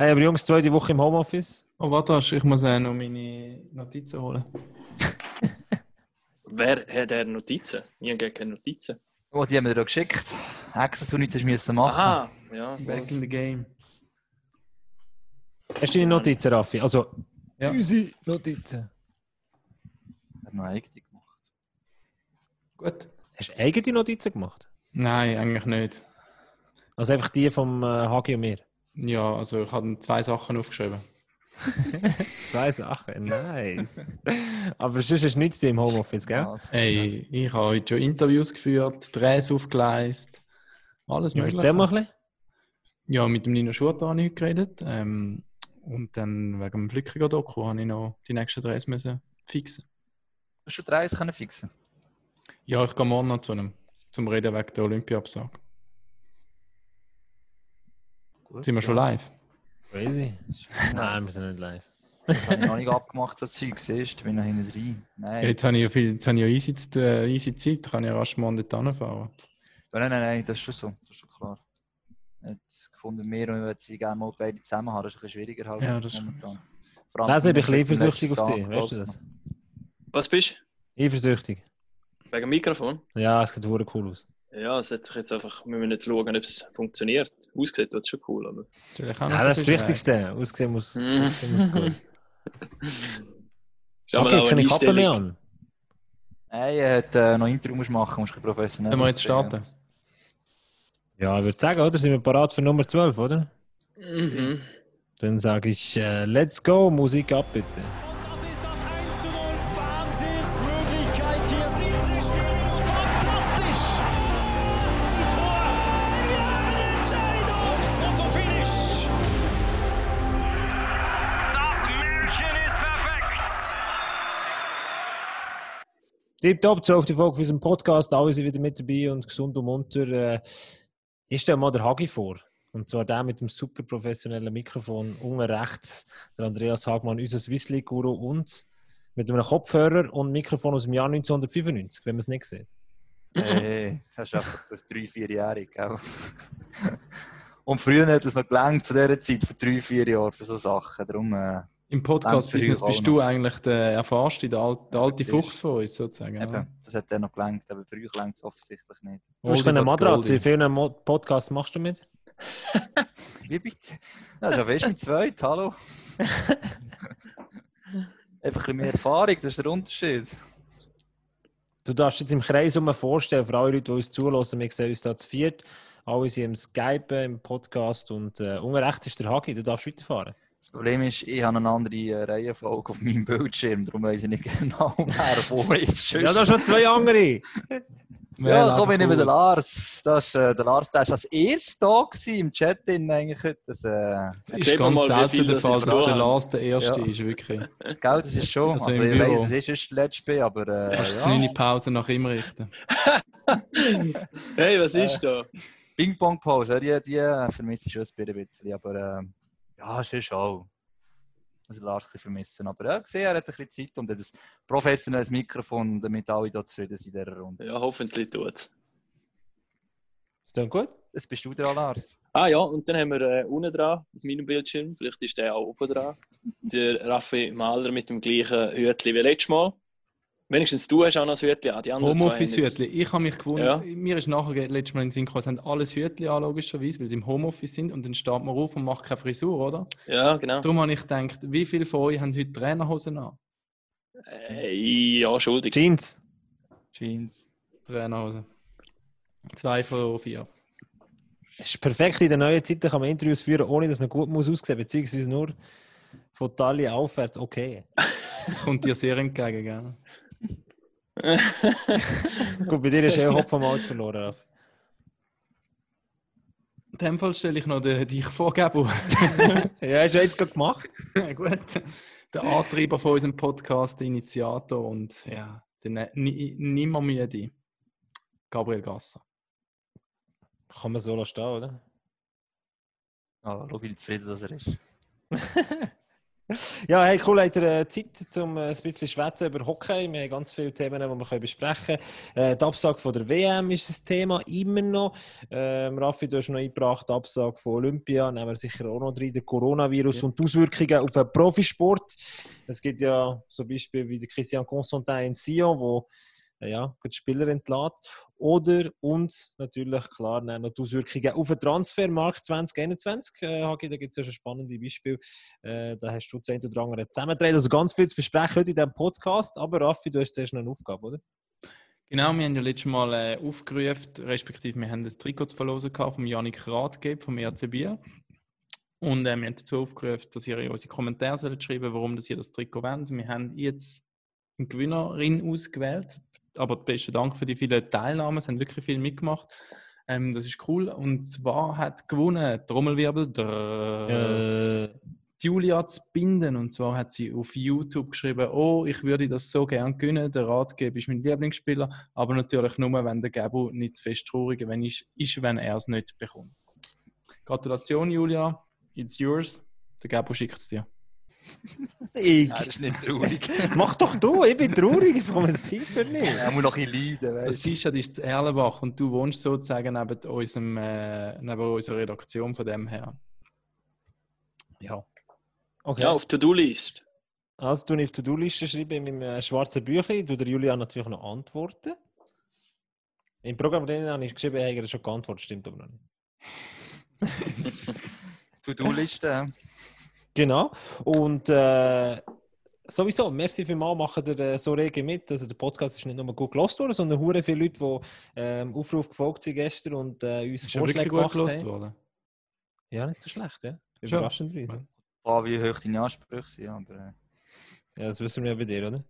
Hey, aber Jungs, zweite Woche im Homeoffice. Oh, warte, ich muss äh, noch meine Notizen holen. Wer hat er Notizen? Ich habe gar keine Notizen. Oh, die haben wir dir geschickt. Access du müssen machen. Aha, ja. Back in the game. Hast du deine Notizen, Raffi? Also, Ja. unsere Notizen. Hat noch eigene gemacht. Gut. Hast du eigene Notizen gemacht? Nein, eigentlich nicht. Also einfach die vom äh, Hagi und mir? Ja, also ich habe zwei Sachen aufgeschrieben. Zwei Sachen, nice. Aber sonst hast du nichts im Homeoffice, gell? Hey, ich habe heute schon Interviews geführt, Drehs aufgeleistet, alles Ja, mögliche. erzähl mal ein bisschen. Ja, mit dem Nino Schurter habe ich heute geredet. Ähm, und dann wegen dem Flückiger-Doku habe ich noch die nächsten Drehs müssen fixen. Hast du drei Eis können fixen? Ja, ich gehe morgen noch zu einem, zum Reden wegen der Olympia-Absage. Gut. Sind wir schon live? Crazy. Nein, wir sind nicht live. Das habe ich noch nicht abgemacht, das Zeug. Siehst du, bin noch hinten drin. Nein. Ja, jetzt habe ich ja, viel, jetzt habe ich ja easy, zu- äh, easy Zeit, kann ich ja rasch dort hinfahren. Ja, nein, nein, nein, das ist schon so. Das ist schon klar. Jetzt gefunden wir und wir sie gerne mal beide zusammen haben. Das ist ein bisschen schwieriger halt. Ja, das ist momentan. Vor allem, Lesen, ich bin ein bisschen eifersüchtig auf dich, weißt du das? Was bist Eifersüchtig. du? Wegen dem Mikrofon? Ja, es sieht cool aus. Ja, es hat sich jetzt einfach, wir müssen jetzt schauen, ob es funktioniert. Aussieht tut es schon cool, aber. Natürlich auch noch Ja, das ist das. Wichtigste. Aussehen muss, Mhm. muss gut. Ist aber Okay, kann ich Kappe mehr an? Nein, er hat äh, noch Intro musst machen, musst du professionell Können wir jetzt starten? Ja, ich würde sagen, oder? Sind wir parat für Nummer 12, oder? Mhm. Dann sage ich, äh, let's go, Musik ab, bitte. Tipptopp, 12. Folge für unseren Podcast. Alle sind wieder mit dabei und gesund und munter. Äh, ich stelle mal den Hagi vor. Und zwar der mit dem super professionellen Mikrofon unten rechts. Der Andreas Hagmann, unser Swiss League Guru und mit einem Kopfhörer und Mikrofon aus dem Jahr 1995, wenn man es nicht sieht. Hey, das ist einfach für drei, gell? Und früher hat es noch gelangt zu dieser Zeit, für drei, vier Jahre, für so Sachen. Darum, äh, Im Podcast-Business bist du eigentlich der Erfahrste, der, Al der alte siehst. Fuchs von uns, sozusagen. ja. eben, das hat dann noch gelangt, aber für euch längt es offensichtlich nicht. Du bist eine Matratze. Vielen Mo Podcasts machst du mit? Wie bitte? Ja, schon fest mit zwei, hallo. Einfach ein bisschen mehr Erfahrung, das ist der Unterschied. Du darfst jetzt im Kreis um vorstellen, für alle Leute, die uns zulassen, wir sehen uns da zu viert. Alle sind im Skype, im Podcast und äh, unten rechts ist der Hagi, du darfst weiterfahren. Das Problem ist, ich habe eine andere äh, Reihenfolge auf meinem Bildschirm, darum weiß ich nicht genau, wer wo ist. Ja, da schon zwei andere. Ja, komm, ich nehme den aus. Lars. Das äh, der Lars der ist als erster da im Chat drin eigentlich heute. Das, äh, Ist ganz mal, selten der Fall, dass da der. Lars der Erste Ja. ist, wirklich. gell, das ist schon. Also Also, ich weiss, es ist erst der letzte, aber äh, Kannst du ja. deine Pause nach ihm richten? Hey, was ist da? Ping-Pong-Pause, die, die vermisse ich schon ein bisschen, aber äh, ja, ist schon auch. Also Lars ein bisschen vermissen. Aber ja, gesehen, er hat ein bisschen Zeit und hat ein professionelles Mikrofon, damit alle da zufrieden sind in dieser Runde. Ja, hoffentlich tut es. Ist das gut? Das bist du dran, Lars. Ah ja, und dann haben wir äh, unten dran, auf meinem Bildschirm, vielleicht ist der auch oben dran, der Raffi Mahler mit dem gleichen Hütchen wie letztes Mal. Wenigstens du hast auch noch das Hütchen an, die anderen Homeoffice-Hütli. Ich habe mich gewundert, Ja. mir ist nachher letztes Mal in den Sinn gekommen, sie haben alles Hütli an, logischerweise, weil sie im Homeoffice sind und dann steht man auf und macht keine Frisur, oder? Ja, genau. Darum habe ich gedacht, wie viele von euch haben heute Trainerhosen an? Äh, ja, schuldig. Jeans. Jeans. Trainerhosen. Zwei von vier. Es ist perfekt, in der neuen Zeit kann man Interviews führen, ohne dass man gut muss aussehen, beziehungsweise nur von Taille aufwärts okay. Das kommt dir sehr entgegen, gell? Gut, bei dir ist eh Hopf vom Holz verloren. In dem Fall stelle ich noch den, dich vor, Gabo. Ja, hast du jetzt gerade gemacht? Gut. Der Antreiber von unserem Podcast, der Initiator und ja, der ne- ni- nimmer müde. Gabriel Gasser. Kann man so lassen, oder? Ah, schau, wie zufrieden dass er ist. Ja, hey, cool, habt ihr äh, Zeit, um äh, ein bisschen schwätzen über Hockey? Wir haben ganz viele Themen, die wir besprechen können. Äh, die Absage von der WM ist das Thema, immer noch. Ähm, Raffi, du hast noch eingebracht, die Absage von Olympia, nehmen wir sicher auch noch drin, der Coronavirus und die Auswirkungen auf den Profisport. Es gibt ja so Beispiele wie der Christian Constantin in Sion, wo äh, ja, die Spieler entlässt. Oder und natürlich klar noch die Auswirkungen auf den Transfermarkt 2021. Äh, Hagi, da gibt es ja schon spannende Beispiele. Äh, da hast du eine oder andere zusammengetragen. Also ganz viel zu besprechen heute in diesem Podcast. Aber Raffi, du hast zuerst noch eine Aufgabe, oder? Genau, wir haben ja letztes Mal äh, aufgerufen, respektive wir haben das Trikot zu verlosen gehabt vom Janik Rathgeb vom ERC Biel. Und äh, wir haben dazu aufgerufen, dass ihr in unsere Kommentare sollt schreiben warum dass ihr das Trikot wollt. Wir haben jetzt eine Gewinnerin ausgewählt. Aber besten Dank für die vielen Teilnahmen. Es haben wirklich viel mitgemacht. Ähm, das ist cool. Und zwar hat gewonnen, Trommelwirbel, der Äh, Julia zu binden. Und zwar hat sie auf YouTube geschrieben, oh, ich würde das so gern gönnen. Der Ratgeber ist mein Lieblingsspieler, aber natürlich nur, wenn der Gabu nicht zu fest traurig wenn ist, ist, wenn er es nicht bekommt. Gratulation, Julia. It's yours. Der Gabu schickt es dir. Ich. Ja, das ist nicht traurig. Mach doch du, ich bin traurig, ich bekomme das T-Shirt nicht. Er muss noch ein bisschen leiden, Das weißt du. T-Shirt ist zu Erlenbach und du wohnst sozusagen neben, unserem, äh, neben unserer Redaktion von dem her. Ja. Okay. Ja, auf To-Do-List. Also, du auf To-Do-Liste schreiben in meinem äh, schwarzen Büchlein. Du der Julian natürlich noch antworten. Im Programm drin habe ich geschrieben, er hat schon geantwortet, stimmt aber noch nicht. To-Do-Liste. Genau. Und äh, sowieso, merci vielmals, machen ihr äh, so rege mit. Also der Podcast ist nicht nur gut gelost worden, sondern hure viele Leute, die ähm, Aufruf gefolgt sind gestern und äh, uns Ist ja Vorschläge gut gemacht gelost haben. worden. Ja, nicht so schlecht, ja. Überraschenderweise. War wie hoch deine Ansprüche sind, aber. Äh, Ja, das wissen wir ja bei dir, oder?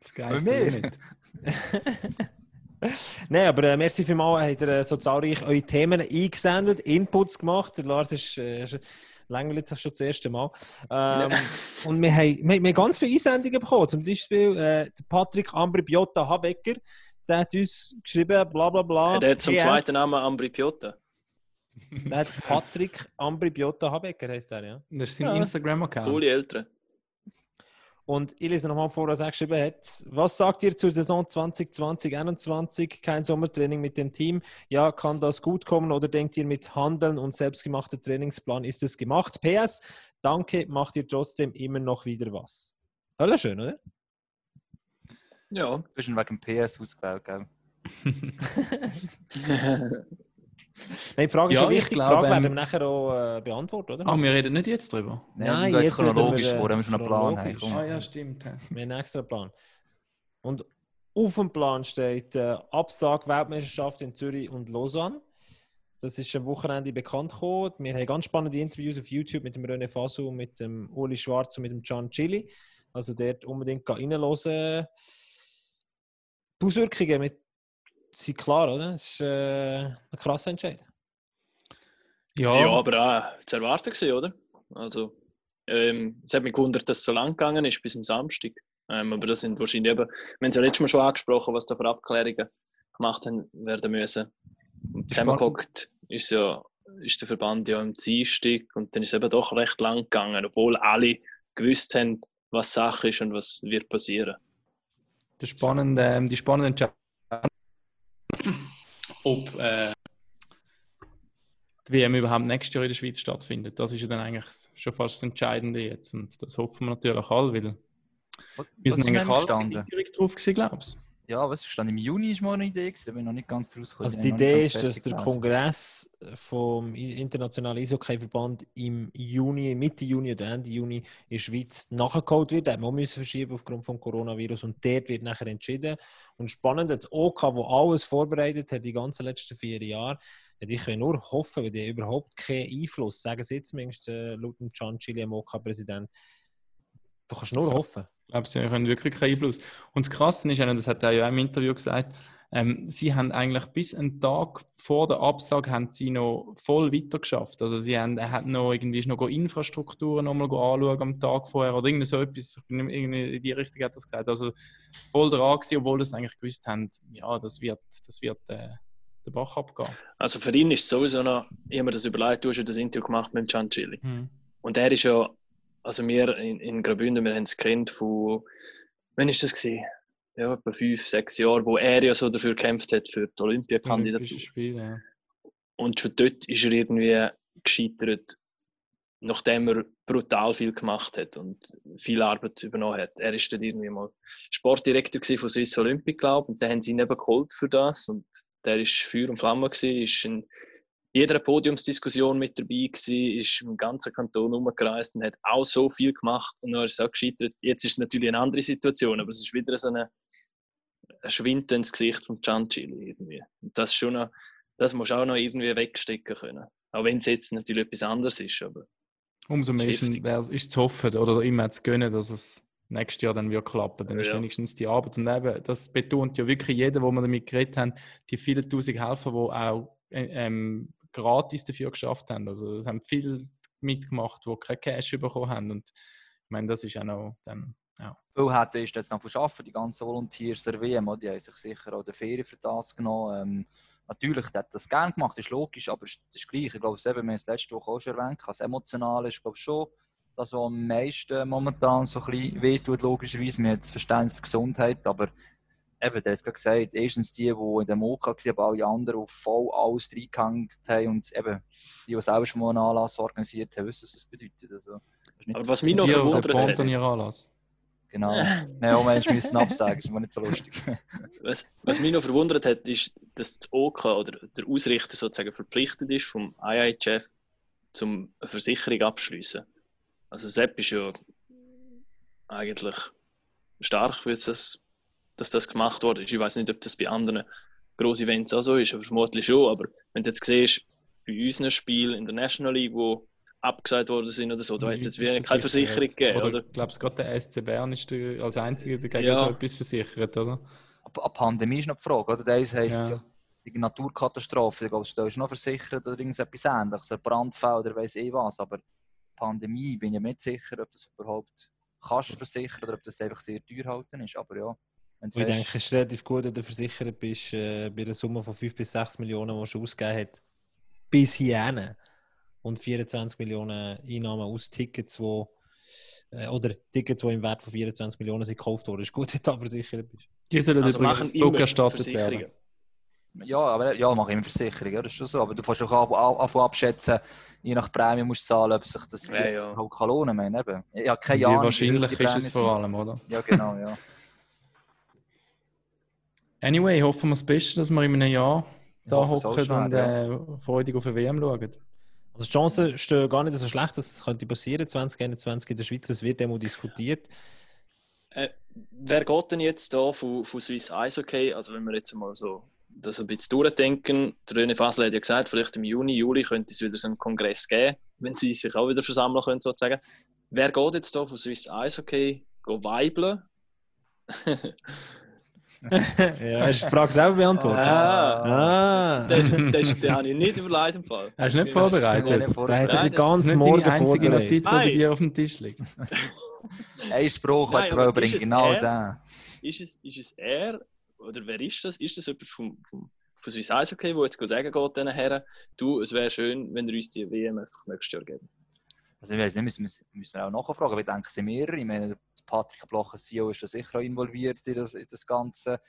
Das Bei mir? nicht. Nein, aber äh, merci vielmals, habt ihr äh, so zahlreich eure Themen eingesendet, Inputs gemacht. Der Lars ist, äh, langweilig sich schon das erste Mal. Ähm, Und wir haben, wir, wir haben ganz viele Einsendungen bekommen. Zum Beispiel äh, der Patrick Ambri Biotta Habecker, der hat uns geschrieben, bla bla bla. Der hat zum PS. zweiten Namen Ambri Piotta. Der hat Patrick Ambri Biotta Habecker, heißt der, ja. Das ist sein Ja. Instagram-Account. Coole Eltern. Und ich lese nochmal vor, was er geschrieben hat. Was sagt ihr zur Saison 2020-2021? Kein Sommertraining mit dem Team. Ja, kann das gut kommen oder denkt ihr mit Handeln und selbstgemachter Trainingsplan ist es gemacht? PS, danke, macht ihr trotzdem immer noch wieder was. Hölle schön, oder? Ja. du bist ihn wegen PS ausgewählt, gell? Nein, die Frage ist Ja, wichtig. Die glaube, Frage werden ähm, wir nachher auch äh, beantworten, oder? Ah, wir reden nicht jetzt drüber. Nein, wir gehen jetzt chronologisch wir, äh, vor, haben wir schon einen Plan. Komm. Ah ja, stimmt. Wir haben einen extra Plan. Und auf dem Plan steht äh, Absage Weltmeisterschaft in Zürich und Lausanne. Das ist am Wochenende bekannt gekommen. Wir haben ganz spannende Interviews auf YouTube mit dem René Fasu, mit dem Uli Schwarz und mit dem Can Chili. Also dort unbedingt reinhören. Die Auswirkungen mit, sind klar, oder? Das ist äh, ein krasser Entscheid. Ja, Ja, aber auch zu erwarten gewesen, oder? Also, ähm, es hat mich gewundert, dass es so lang gegangen ist, bis am Samstag. Ähm, aber das sind wahrscheinlich eben, wir haben es ja letztes Mal schon angesprochen, was da für Abklärungen gemacht haben, werden müssen. Zusammengeguckt ist, ja, ist der Verband ja im Dienstag und dann ist es eben doch recht lang gegangen, obwohl alle gewusst haben, was Sache ist und was wird passieren. der spannende, ähm, die spannende Entscheidung, ob äh, die WM überhaupt nächstes Jahr in der Schweiz stattfindet. Das ist ja dann eigentlich schon fast das Entscheidende jetzt. Und das hoffen wir natürlich alle, weil Was wir sind eigentlich alle direkt drauf gewesen, glaubst Ja, was ist? Im Juni ist mal eine Idee, da bin ich noch nicht ganz rausgekommen. Also die Idee ist, dass der. Kongress vom Internationalen Eishockey-Verband im Juni, Mitte Juni oder Ende Juni in der Schweiz nachgeholt wird. Da haben wir verschieben aufgrund des Coronavirus und dort wird nachher entschieden. Und spannend, das OK, wo alles vorbereitet hat die ganzen letzten vier Jahre, ja, die können nur hoffen, weil die überhaupt keinen Einfluss, sagen sie jetzt zumindest äh, laut dem Can Chili, dem OK-Präsident. Du kannst nur hoffen. Ich glaube, sie haben wirklich keinen Einfluss. Und das Krasse ist, das hat er ja auch im Interview gesagt, ähm, sie haben eigentlich bis einen Tag vor der Absage haben sie noch voll weiter geschafft. Also sie haben, er hat noch irgendwie ist noch Infrastrukturen nochmal anschauen am Tag vorher oder irgendwie so etwas, ich bin nicht- irgendwie in die Richtung hat er das gesagt. Also voll dran gewesen, obwohl sie eigentlich gewusst haben, ja, das wird, das wird äh, den Bach abgehen. Also für ihn ist es sowieso noch, ich habe mir das überlegt, du hast ja das Interview gemacht mit dem Gianchili. Hm. Und er ist ja also wir in, in Graubünden, wir haben es kennt von, wann ist das gewesen? Ja, etwa fünf, sechs Jahre, wo er ja so dafür gekämpft hat für die Olympiakandidatur. Spiele, ja. Und schon dort ist er irgendwie gescheitert, nachdem er brutal viel gemacht hat und viel Arbeit übernommen hat. Er ist dann irgendwie mal Sportdirektor gewesen von Swiss Olympic, glaube ich, und dann haben sie ihn eben geholt für das und der ist Feuer und Flamme gewesen, ist in jeder Podiumsdiskussion mit dabei gewesen, ist im ganzen Kanton umgereist und hat auch so viel gemacht und dann ist auch gescheitert. Jetzt ist es natürlich eine andere Situation, aber es ist wieder so eine, ein Schwind ins Gesicht von Giancilli irgendwie. Und das schon noch, das musst du auch noch irgendwie wegstecken können. Auch wenn es jetzt natürlich etwas anderes ist, aber Umso mehr ist, ist zu hoffen oder immer zu gönnen, dass es nächstes Jahr dann wieder klappt. Dann ist Ja. wenigstens die Arbeit. Und eben, das betont ja wirklich jeder, wo wir damit geredet haben, die vielen tausend Helfer, die auch äh, ähm, gratis dafür geschafft haben. Also es haben viele mitgemacht, die kein Cash bekommen haben. Und ich meine, das ist auch noch dann, ja. Weil hätte ist jetzt noch arbeiten, die ganzen Volunteers der WM, die haben sich sicher auch die Ferien für das genommen. Ähm, natürlich, der hat das gerne gemacht, ist logisch, aber es ist gleich. Ich glaube, eben, wir haben es letzte Woche auch schon erwähnt, das Emotionale ist, glaube ich, schon das, was am meisten momentan so ein bisschen wehtut, logischerweise. Wir haben das Verständnis für Gesundheit, aber eben, der hat es gerade gesagt, erstens die, die in der Moka waren, aber alle anderen, die voll alles reingehängt haben und eben die, die selber schon mal einen Anlass organisiert haben, wissen, was das bedeutet. Also, das Aber was mich noch verwundert der hat, Pontonieranlass. Genau. Nein, auch Menschen müssen absagen, das ist mir nicht so lustig. was, was mich noch verwundert hat, ist, dass das OK oder der Ausrichter sozusagen verpflichtet ist vom IIHF, zum eine Versicherung abschließen. Also Sepp ist ja eigentlich stark, das, dass das gemacht worden ist. Ich weiß nicht, ob das bei anderen grossen Events auch so ist, aber vermutlich schon. Aber wenn du jetzt siehst, bei unseren Spielen in der National League, wo abgesagt worden sind oder so, da hat es jetzt wieder keine Versicherung gegeben, Oder, oder? ich glaube, gerade der SC Bern ist der, als einziger dagegen Ja. so etwas versichert, oder? Eine Pandemie ist noch die Frage, oder? Das heisst Ja. ja. die Naturkatastrophe, ich glaube, da ist noch versichert oder irgendetwas ähnliches, ein Brandfall oder weiss eh was, aber Pandemie bin ich mir nicht sicher, ob das überhaupt kannst versichern oder ob das einfach sehr teuer halten ist, aber ja. Ich hast- denke, es ist relativ gut, wenn du versichert bist äh, bei einer Summe von 5 bis 6 Millionen, die du schon ausgegeben hast. Bis hierhin. Und 24 Millionen Einnahmen aus Tickets, wo, äh, oder Tickets, die im Wert von 24 Millionen sind gekauft wurden. Es ist gut, wenn du da versichert bist. Die sollen Also machen übrigens zurückerstattet werden. Ja, aber ja, mache ich immer Versicherung, ja, das ist schon so. Aber du kannst auch ab- ab- abschätzen, je nach Prämie musst du zahlen, ob sich das Ja, ja. auch kann lohnen kann. Eben. Ich habe keine Wie Ahnung. wie wahrscheinlich ist es vor allem, oder? Ja, genau, ja. Anyway, hoffen wir das Beste, dass wir in einem Jahr da hocken und ja. äh, freudig auf eine WM schauen. Also die Chancen stehen gar nicht so schlecht, dass es könnte passieren 2021 in der Schweiz. Es wird immer diskutiert. Äh, wer geht denn jetzt da von, von Swiss Eishockey? Also wenn wir jetzt mal so das ein bisschen durchdenken, der René Fasel hat ja gesagt, vielleicht im Juni, Juli könnte es wieder so einen Kongress geben, wenn sie sich auch wieder versammeln können sozusagen. Wer geht jetzt da von Swiss Eishockey go weibeln? ja, hast du die Frage selber beantwortet? Ah. Ah, Das, das, das habe ich nicht überlegt im Fall. Hast du nicht vorbereitet? nicht da hat vorbereitet. er den ganzen Morgen deine einzige. Notiz, die bei dir auf dem Tisch liegt. Ein Spruch, Nein, der aber Frau bringt, genau er? den. Ist es, ist es er oder wer ist das? Ist das jemand vom, vom, von Swiss Eishockey, der jetzt sagen geht, diesen Herren, du, es wäre schön, wenn ihr uns die WM einfach nächstes Jahr geben? Also ich weiß nicht, müssen, wir- müssen wir auch nachfragen, aber ich denke, es sind mehrere. Ich meine, Patrick Blocher, CEO, ist da sicher auch involviert in das, in das Ganze.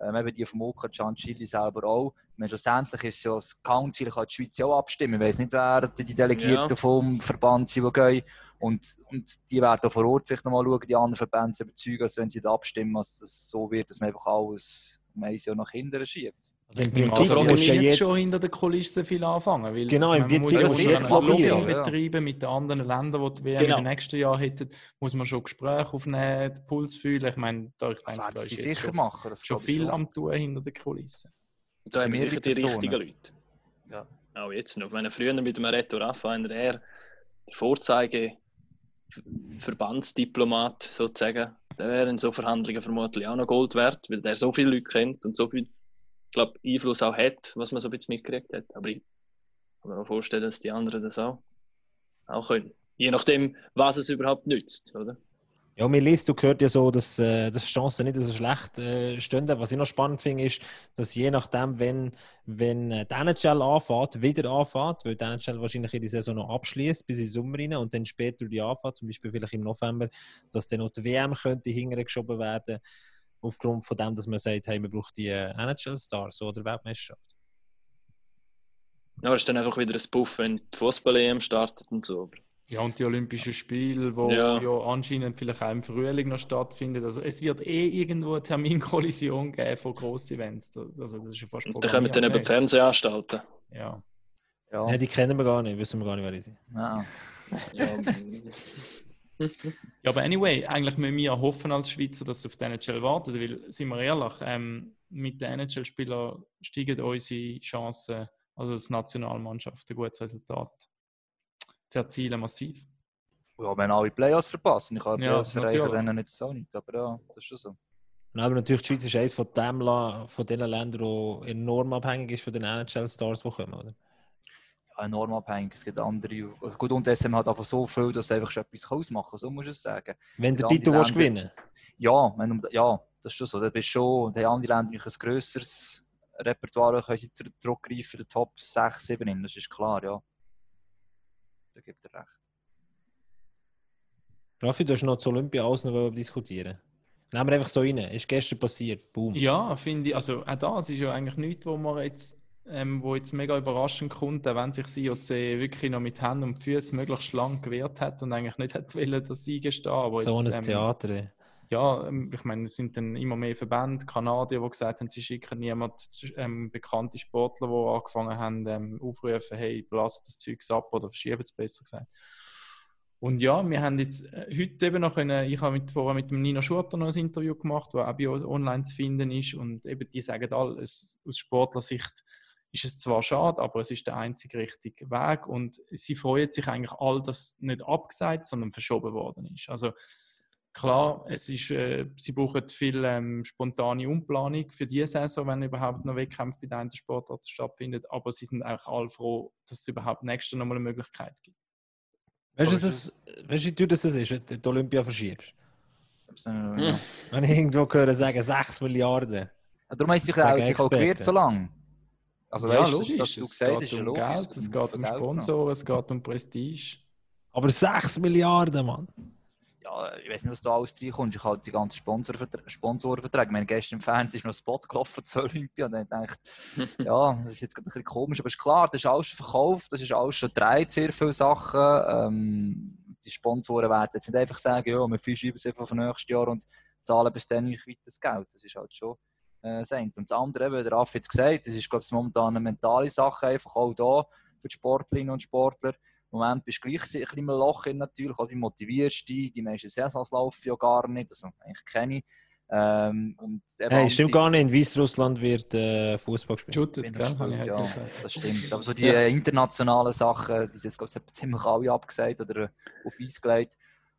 Ähm, eben die vom OK, Gian Chili selber auch. Meine, schlussendlich ist es ja das Council, kann die Schweiz auch abstimmen. Ich weiß nicht, wer die Delegierten Ja. vom Verband sind, die gehen. Und, und die werden auch vor Ort vielleicht nochmal schauen, die anderen Verbände zu überzeugen, als wenn sie da abstimmen, dass es so wird, dass man einfach alles um ein Jahr nach hinten schiebt. Also im Prinzip musst muss du ja jetzt schon hinter den Kulissen viel anfangen. Weil, Genau, im man muss Prinzip schon jetzt ja. betreiben mit den anderen Ländern, die WM Genau. im nächsten Jahr hätten, muss man schon Gespräche aufnehmen, den Puls fühlen. Ich meine, da, ich Das denke, da werden ist jetzt sicher schon, machen. Das schon viel am Tun hinter den Kulissen. Da haben wir sicher die Personen. richtigen Leute. Ja. Auch jetzt noch. Ich meine, früher mit dem Reto Raffa, einer der, der Vorzeige Verbandsdiplomat sozusagen, der wäre in so Verhandlungen vermutlich auch noch Gold wert, weil der so viele Leute kennt und so viel ich glaube, Einfluss auch hat, was man so ein bisschen mitgekriegt hat. Aber ich kann mir auch vorstellen, dass die anderen das auch, auch können. Je nachdem, was es überhaupt nützt, oder? Ja, mir liest, du gehört ja so, dass, äh, dass Chancen nicht so schlecht äh, stehen. Was ich noch spannend finde, ist, dass je nachdem, wenn, wenn äh, anfängt, wieder anfängt, weil die NHL wahrscheinlich die Saison noch abschließt bis in den Sommer rein und dann später die anfängt, zum Beispiel vielleicht im November, dass dann noch die WM könnte hingeschoben werden, aufgrund von dem, dass man sagt, hey, man braucht die äh, NHL-Stars oder Weltmeisterschaft. Ja, das ist dann einfach wieder ein Puff, wenn die Fußball-EM startet und so. Ja, und die Olympischen Spiele, die Ja. ja. anscheinend vielleicht auch im Frühling noch stattfinden. Also es wird eh irgendwo eine Terminkollision geben von Gross-Events. Also das ist ja fast Und dann kommen dann eben Fernsehanstalten. Ja. Ja. Ja, die kennen wir gar nicht, wissen wir gar nicht, wer die sind. Ja. Ja, ja, aber anyway, eigentlich müssen wir hoffen als Schweizer, dass es auf die NHL wartet, weil, sind wir ehrlich, ähm, mit den NHL-Spielern steigen unsere Chancen, also als Nationalmannschaft, ein gutes Resultat zu erzielen, massiv. ja, wenn alle Playoffs verpassen, ich kann Ja, Playoffs erreichen, dann nicht so nicht. Aber ja, das ist schon so. Und aber natürlich, die Schweiz ist eines von, dem, von den Ländern, die enorm abhängig ist von den NHL-Stars, die kommen. Oder? Ja, enorm abhängig. Es gibt andere. also Gut, und SM hat einfach so viel, dass einfach schon etwas ausmachen kann, so muss ich es sagen. Wenn der Titel willst gewinnen Ja, wenn, ja, das ist schon so. Da bist schon, die anderen Länder ein grösseres Repertoire, können sie zurück- zurückgreifen, den Top 6, 7 in, das ist klar, ja. Da gibt er recht. Raffi, du hast noch zu Olympia alles noch wollen diskutieren. Nehmen wir einfach so rein. Ist gestern passiert. Boom. Ja, finde ich. Also auch das ist ja eigentlich nichts, wo man jetzt, ähm, wo jetzt mega überraschend kommt, auch wenn sich das IOC wirklich noch mit Händen und Füßen möglichst lang gewehrt hat und eigentlich nicht hat wollen, dass sie gestehen. Aber so ein ähm, Theater. Ja, ähm, ich meine, es sind dann immer mehr Verbände, Kanadier, die gesagt haben, sie schicken niemand ähm, bekannte Sportler, die angefangen haben, ähm, aufrufen, hey, lasst das Zeug ab oder verschieben es besser gesagt. Und ja, wir haben jetzt äh, heute eben noch können, ich habe mit, vorher mit dem Nino Schurter noch ein Interview gemacht, das auch bei uns online zu finden ist und eben die sagen alle, es, aus Sportlersicht ist es zwar schade, aber es ist der einzige richtige Weg und sie freuen sich eigentlich all, dass nicht abgesagt, sondern verschoben worden ist. Also Klar, es ist, äh, sie brauchen viel ähm, spontane Umplanung für diese Saison, wenn überhaupt noch Wettkämpfe bei den einen Sportarten stattfinden. Aber sie sind auch alle froh, dass es überhaupt nächstes Jahr nochmal eine Möglichkeit gibt. Weißt du, es- weißt du, wie teuer das ist, wenn du die Olympia verschiebst? Das, ja. Wenn ich irgendwo höre sagen, 6 Milliarden. Ja, Darum haben sie sich auch, Experten. so lange. Also, ja, weißt, logisch. Das, was du es gesagt geht um logisch. Geld, es geht um Sponsoren, es geht um Prestige. Aber 6 Milliarden, Mann. Ja, ich weiß nicht, was da alles reinkommt. Ich halt die ganzen Sponsorverträge. Sponsorenverträge. Ich meine, gestern im Fernsehen ist noch ein Spot gelaufen zur Olympia. Und dann ich, ja, das ist jetzt gerade ein bisschen komisch. Aber es ist klar, das ist alles schon verkauft, das ist alles schon gedreht, sehr viele Sachen. Ähm, die Sponsoren werden jetzt nicht einfach sagen, ja, wir verschieben es einfach für nächstes Jahr und zahlen bis dann nicht weiter das Geld. Das ist halt schon äh, das eine. Und das andere, eben, der Raff hat es gesagt, das ist, glaube ich, momentan eine mentale Sache, einfach auch da für die Sportlerinnen und Sportler. Im Moment bist du gleich ein bisschen im Loch in natürlich, auch wie motivierst du dich, die meisten Saisons laufen ja gar nicht, also eigentlich keine. Ähm, und Hey, stimmt gar nicht. In Weißrussland wird äh, Fußball gespielt. Shootet, gell? gespielt, ja, das stimmt. Aber so die äh, internationalen Sachen, die sind jetzt glaube ich ziemlich alle abgesagt oder auf Eis gelegt.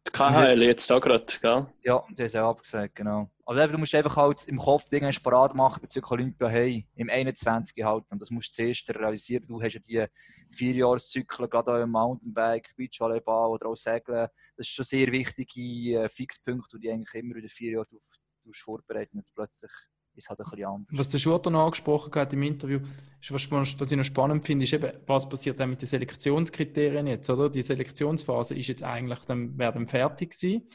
Die KHL jetzt da gerade, gell? Ja, die haben es auch abgesagt, genau. Aber du musst einfach halt im Kopf Dinge parat machen bezüglich Olympia, hey, im 21 halt. Und das musst du zuerst realisieren. Du hast ja die Vierjahreszyklen, gerade auch im Mountainbike, Beachvolleyball oder auch Segeln. Das ist schon sehr wichtige äh, Fixpunkte, die eigentlich immer wieder vier Jahre darauf vorbereiten. Jetzt plötzlich ist halt ein bisschen anders. Was der Schurter noch angesprochen hat im Interview, ist, was, was ich noch spannend finde, ist eben, was passiert dann mit den Selektionskriterien jetzt, oder? Die Selektionsphase ist jetzt eigentlich, dann, wäre dann fertig gewesen.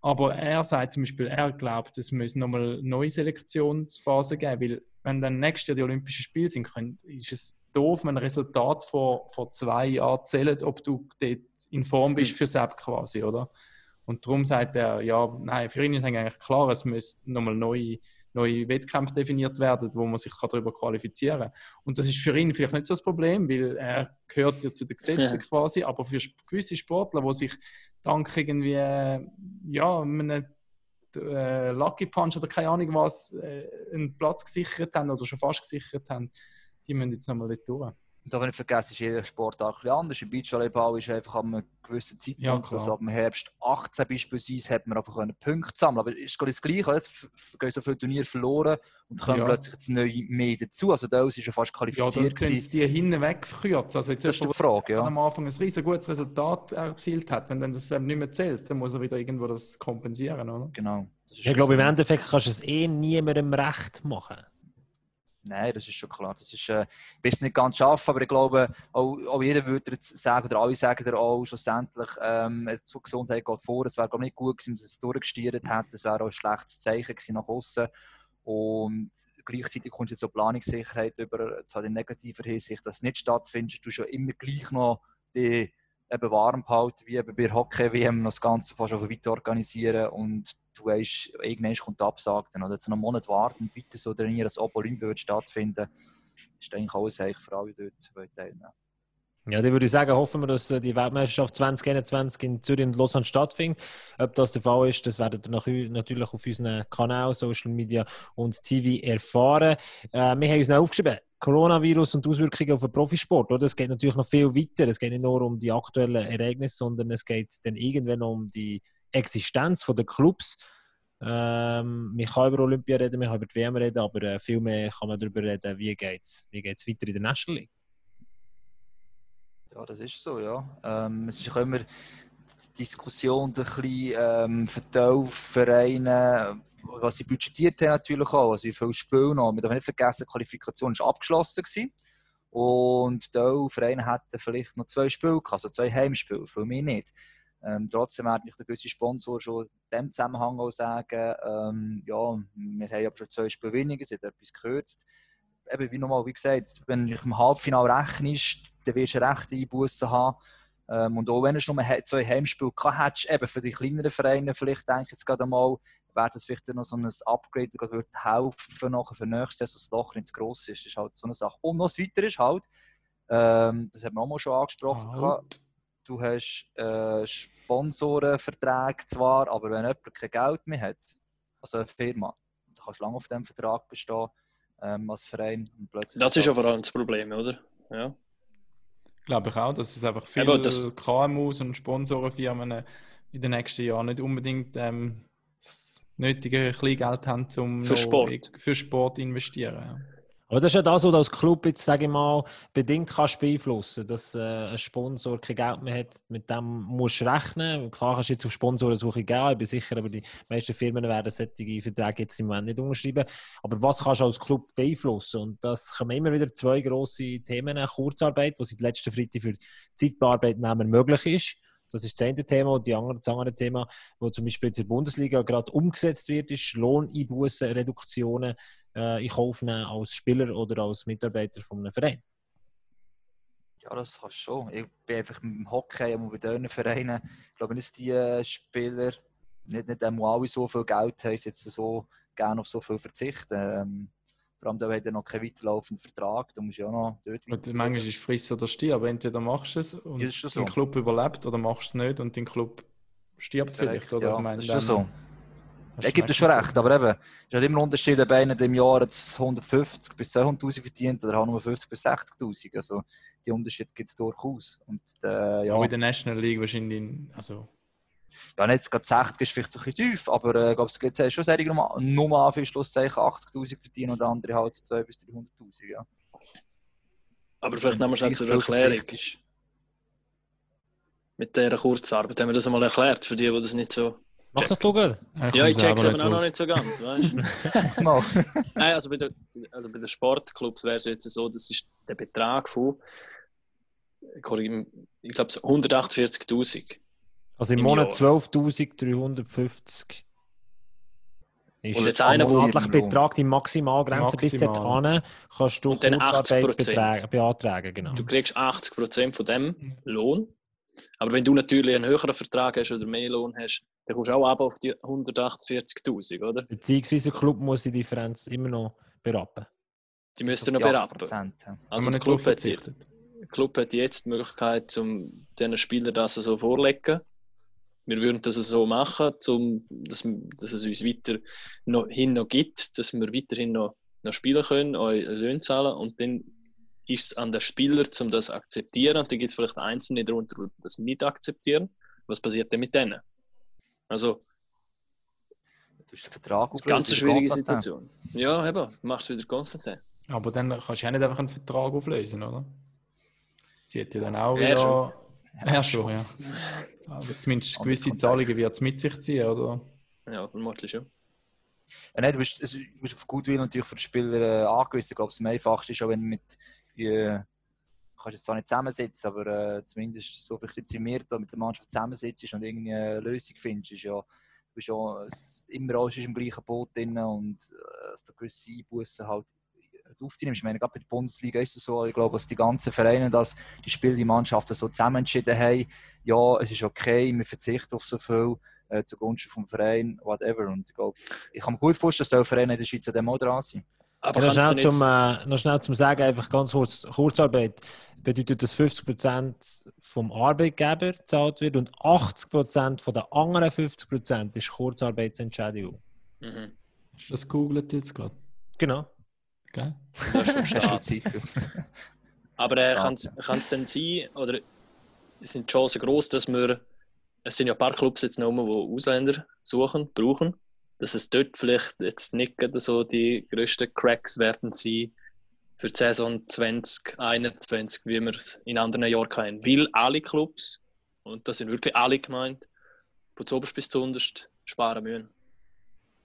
Aber er sagt zum Beispiel, er glaubt, es müsse nochmal eine neue Selektionsphase geben, weil wenn dann nächstes Jahr die Olympischen Spiele sind, können, ist es doof, wenn ein Resultat vor, vor zwei Jahren zählt, ob du dort in Form bist für Sepp quasi, oder? Und darum sagt er, ja, nein, für ihn ist eigentlich klar, es müsste nochmal neue neue Wettkämpfe definiert werden, wo man sich darüber qualifizieren kann. Und das ist für ihn vielleicht nicht so das Problem, weil er gehört ja zu den Gesetzen Ja. quasi, aber für gewisse Sportler, die sich dank irgendwie, äh, ja, einem äh, Lucky Punch oder keine Ahnung was, äh, einen Platz gesichert haben oder schon fast gesichert haben, die müssen jetzt nochmal dort durch. Und darf nicht vergessen, ist jeder Sportart ein bisschen anders. Im Beachvolleyball ist einfach an einem gewissen Zeitpunkt, Ja, also ab dem Herbst 18 beispielsweise, hat man einfach können Punkte sammeln Aber es ist gerade das Gleiche. Jetzt gehen so viele Turniere verloren und kommen Ja. plötzlich jetzt neu mehr dazu. Also da ist ja fast Ja, dann qualifiziert. können gewesen. sie die hinten wegverkürzen. Also jetzt das ist die Frage, der ja. am Anfang ein riesen gutes Resultat erzielt hat, wenn dann das eben nicht mehr zählt, dann muss er wieder irgendwo das kompensieren, oder? Genau. Ich glaube, im. Endeffekt kannst du es eh niemandem recht machen. Nein, das ist schon klar. Das ist, äh, es nicht ganz schaffen, aber ich glaube, auch, auch jeder würde sagen, oder alle sagen dir auch schlussendlich, ähm, es- die Gesundheit geht vor. Es wäre glaube ich, nicht gut gewesen, wenn man es durchgestiert hat. Es wäre auch ein schlechtes Zeichen gewesen nach außen. Und gleichzeitig kommt jetzt so Planungssicherheit über, jetzt halt in negativer Hinsicht, dass es nicht stattfindet. Du schon immer gleich noch die eben warm behalten, wie eben bei Hockey-WM noch das Ganze fast auf weiter organisieren und du weißt, irgendwann kommt die Absage, dann oder noch einen Monat warten und weiter so trainieren, dass Opa Olympia wird stattfinden, ist eigentlich alles eigentlich für alle dort teilnehmen. Ja, dann würde ich sagen, hoffen wir, dass äh, die Weltmeisterschaft 2021 in Zürich und Lausanne stattfindet. Ob das der Fall ist, das werdet ihr natürlich auf unseren Kanälen, Social Media und TV erfahren. Äh, wir haben uns noch aufgeschrieben, Coronavirus und Auswirkungen auf den Profisport. Oder? Es geht natürlich noch viel weiter. Es geht nicht nur um die aktuellen Ereignisse, sondern es geht dann irgendwann um die Existenz der Clubs. Ähm, man kann über Olympia reden, man kann über die WM reden, aber äh, viel mehr kann man darüber reden, wie geht es wie geht's weiter in der National League. Ja, das ist so, ja. Ähm, es ist immer die Diskussion ein bisschen ähm, verteilt, Vereine, was sie budgetiert haben natürlich auch, also wie viele Spiele noch. Wir dürfen nicht vergessen, die Qualifikation ist abgeschlossen gewesen. Und die Vereine hätten vielleicht noch zwei Spiele also zwei Heimspiele, für mich nicht. Ähm, trotzdem werden nicht der gewisse Sponsor schon in dem Zusammenhang auch sagen, ähm, ja, wir haben aber schon zwei Spiele weniger, sie hat etwas gekürzt. Eben, wie nochmal, wie gesagt, wenn du im Halbfinale rechnest, dann wirst du rechte Einbußen haben. Ähm, und auch wenn du nur he- zwei Heimspiele gehabt hättest, eben für die kleineren Vereine, vielleicht denke ich jetzt gerade mal, wäre das vielleicht noch so ein Upgrade, das würde helfen nachher für nächstes Jahr, dass das Loch nicht zu gross ist. Das ist halt so eine Sache. Und noch das Weitere ist halt, ähm, das haben wir auch mal schon angesprochen, Halt. Du hast äh, Sponsorenverträge zwar, aber wenn jemand kein Geld mehr hat, also eine Firma, dann kannst du lange auf diesem Vertrag bestehen ähm, als Verein. Und plötzlich Das ist ja vor allem das Problem, oder? Ja. Glaube ich auch, dass es einfach viele Eben, das- KMUs und Sponsorenfirmen in den nächsten Jahren nicht unbedingt ähm, das nötige Kleingeld haben, um Für Sport. für Sport zu investieren. Aber das ist ja das, was du als Club jetzt, sage ich mal, bedingt kannst beeinflussen, dass äh, ein Sponsor kein Geld mehr hat, mit dem musst du rechnen. Klar kannst du jetzt auf Sponsorensuche gehen, ich bin sicher, aber die meisten Firmen werden solche Verträge jetzt im Moment nicht unterschreiben. Aber was kannst du als Club beeinflussen? Und das kommen immer wieder zwei grosse Themen. Kurzarbeit, was seit letzten Freitag für Zeitbearbeitnehmer möglich ist. Das ist das eine Thema. Und das andere Thema, wo zum Beispiel jetzt in der Bundesliga gerade umgesetzt wird, ist Lohneinbußen, Reduktionen äh, in Kauf nehmen als Spieler oder als Mitarbeiter von einem Verein. Ja, das kannst du schon. Ich bin einfach dem Hockey und bei diesen Vereinen, ich glaube nicht, dass die äh, Spieler nicht, nicht alle so viel Geld haben, jetzt so gerne auf so viel verzichten. Ähm, vor allem, da hat er noch keinen weiterlaufenden Vertrag, da musst du ja noch dort Und manchmal ist es friss oder stirb, aber entweder machst du es und Ja, schon dein so. Club überlebt oder machst du es nicht und dein Club stirbt vielleicht. Oder? ja, Ich meine, das ist schon so. Er gibt dir schon recht, aber eben, es ist halt immer ein Unterschied, ob einer im Jahr jetzt 150 bis 200'000 verdient oder nur 50 bis 60'000. Also die Unterschiede gibt es durchaus. Und äh, ja, Auch in der National League wahrscheinlich. Also, ja, nicht gerade 60 ist vielleicht ein bisschen tief, aber äh, ich glaube, es gibt äh, schon Serien, nur, nur für Schlusszeichen 80'000 verdienen und andere halt 200'000 bis 300'000, ja. Aber vielleicht nehmen wir schnell zur Viel Erklärung. Ist. Mit dieser Kurzarbeit haben wir das einmal erklärt, für die, die das nicht so. Mach doch gut. eigentlich Ja, ich check's eben auch noch nicht so ganz, weißt du? Mal. Nein, also bei, der, also bei den Sportclubs wäre es jetzt so, das ist der Betrag von, ich glaube, 148.000. Also im Im Monat Jahr. 12.350 ist Und jetzt der einer, wo- monatliche Betrag die Maximalgrenze. Bis Maximal. dorthin kannst du Und dann Kurzarbeit 80%. betragen- beantragen. Genau. Du kriegst 80% von dem Lohn. Aber wenn du natürlich einen höheren Vertrag hast oder mehr Lohn hast, dann kommst du auch ab auf die 148.000, oder? Beziehungsweise der Club muss die Differenz immer noch berappen. Die müssten Auf noch berappen. 80%, ja. Wenn Also der Club hat, der Club hat jetzt die Möglichkeit, um diesen Spielern das so vorlegen. Wir würden das so machen, um, dass, dass es uns weiter noch, hin noch gibt, dass wir weiterhin noch, noch spielen können, eure Löhne zahlen und dann ist es an den Spieler, um das zu akzeptieren. Und dann gibt es vielleicht Einzelne darunter, die das nicht akzeptieren. Was passiert denn mit denen? Also, Du hast den Vertrag das ist eine ganz eine schwierige Konstantin. Situation. Ja, eben, du machst es wieder Konstantin. Aber dann kannst du ja nicht einfach einen Vertrag auflösen, oder? Zieht ja dann auch Ja, wieder. schon. Ja, schon, ja. Aber zumindest Aber gewisse Zahlungen wird es mit sich ziehen, oder? Ja, vermutlich schon. Ja, nein, du bist, es- du bist auf Goodwill natürlich für den Spieler äh, angewiesen. Ich glaube, das einfachste ist auch, wenn du mit, äh, du kannst jetzt zwar nicht zusammensitzen, aber äh, zumindest so mir da mit der Mannschaft zusammensitzt und irgendwie eine Lösung findest, ist ja, du bist ja immer alles im gleichen Boot drin und äh, dass du gewisse Einbußen halt aufnimmst. Ich meine, gerade bei der Bundesliga ist es so, ich glaube, dass die ganzen Vereine, dass die Spiele, die Mannschaften so zusammen entschieden haben, ja, es ist okay, wir verzichten auf so viel äh, zugunsten vom Verein, whatever. Und ich glaube, ich kann mir gut vorstellen, dass die Vereine in der Schweiz an dem auch dran sind. Aber Ja, noch, schnell zum, äh, noch schnell zum Sagen, einfach ganz kurz, Kurzarbeit bedeutet, dass 50% vom Arbeitgeber gezahlt wird und 80% von den anderen 50% ist Kurzarbeitsentschädigung. Mhm. Das googelt jetzt gerade? Genau. Gell? Das ist Staat. Zeit? Aber äh, kann es denn sein, oder sind die Chancen groß, dass wir, es sind ja ein paar Clubs jetzt noch, die Ausländer suchen, brauchen, dass es dort vielleicht jetzt nicht so die grössten Cracks werden sein für die Saison 2021, wie wir es in anderen Jahren hatten. Weil alle Clubs, und das sind wirklich alle gemeint, von zuoberst bis zuunterst sparen müssen.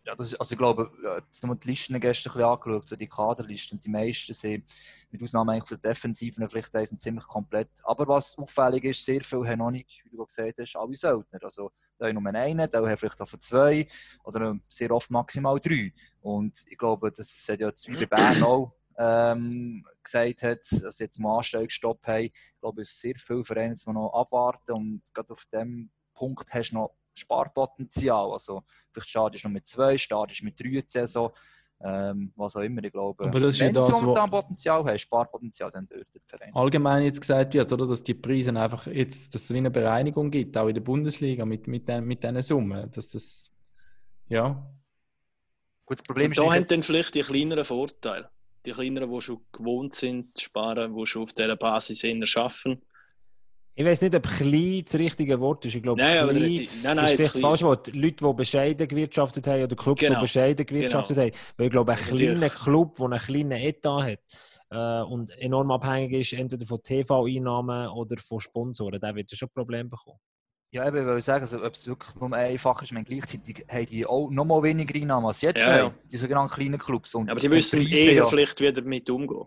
Ja, das ist, also ich glaube, ja, jetzt haben wir die Listen gestern ein bisschen angeschaut, so die Kaderlisten. Die meisten sind, mit Ausnahme eigentlich der Defensiven, vielleicht ziemlich komplett. Aber was auffällig ist, sehr viele haben noch nicht, wie du gesagt hast, alle Söldner. Also da haben nur einen, da haben vielleicht auch zwei oder sehr oft maximal drei. Und ich glaube, das hat ja zwei Bern auch ähm, gesagt, hat, dass sie jetzt mal Anstellungsstopp haben. Ich glaube, es sind sehr viele Vereine, die noch abwarten. Und gerade auf dem Punkt hast du noch Sparpotenzial. Also vielleicht startest du noch mit zwei, startest mit drei Saison, ähm, was auch immer. Ich glaube, Aber das ist ja wenn das, momentan Potenzial haben, Sparpotenzial, dann dort der Verein. allgemein jetzt gesagt wird, oder, dass die Preise einfach jetzt, dass es wie eine Bereinigung gibt, auch in der Bundesliga mit, mit, den, mit diesen Summen. Dass das, ja, Gut, das Problem Und ist da haben jetzt, dann vielleicht die kleineren Vorteile. Die kleineren, die schon gewohnt sind zu sparen, die schon auf dieser Basis eher arbeiten. Ich weiß nicht, ob klein das richtige Wort ist. Ich glaube, Nein, klein die, nein, nein, ist vielleicht das falsche Wort. Leute, die bescheiden gewirtschaftet haben oder Clubs, die Genau. bescheiden gewirtschaftet haben. Weil ich glaube, ein kleiner natürlich. Club, der einen kleinen Etat hat äh, und enorm abhängig ist, entweder von TV-Einnahmen oder von Sponsoren, der wird ja schon ein Problem bekommen. ja, eben, ich will sagen, also, ob es wirklich nur einfach ist, ich gleichzeitig haben die auch noch mal weniger Einnahmen als jetzt Ja, schon ja. haben, die sogenannten kleinen Clubs. Und, Aber die Preise, eher ja, vielleicht wieder damit umgehen.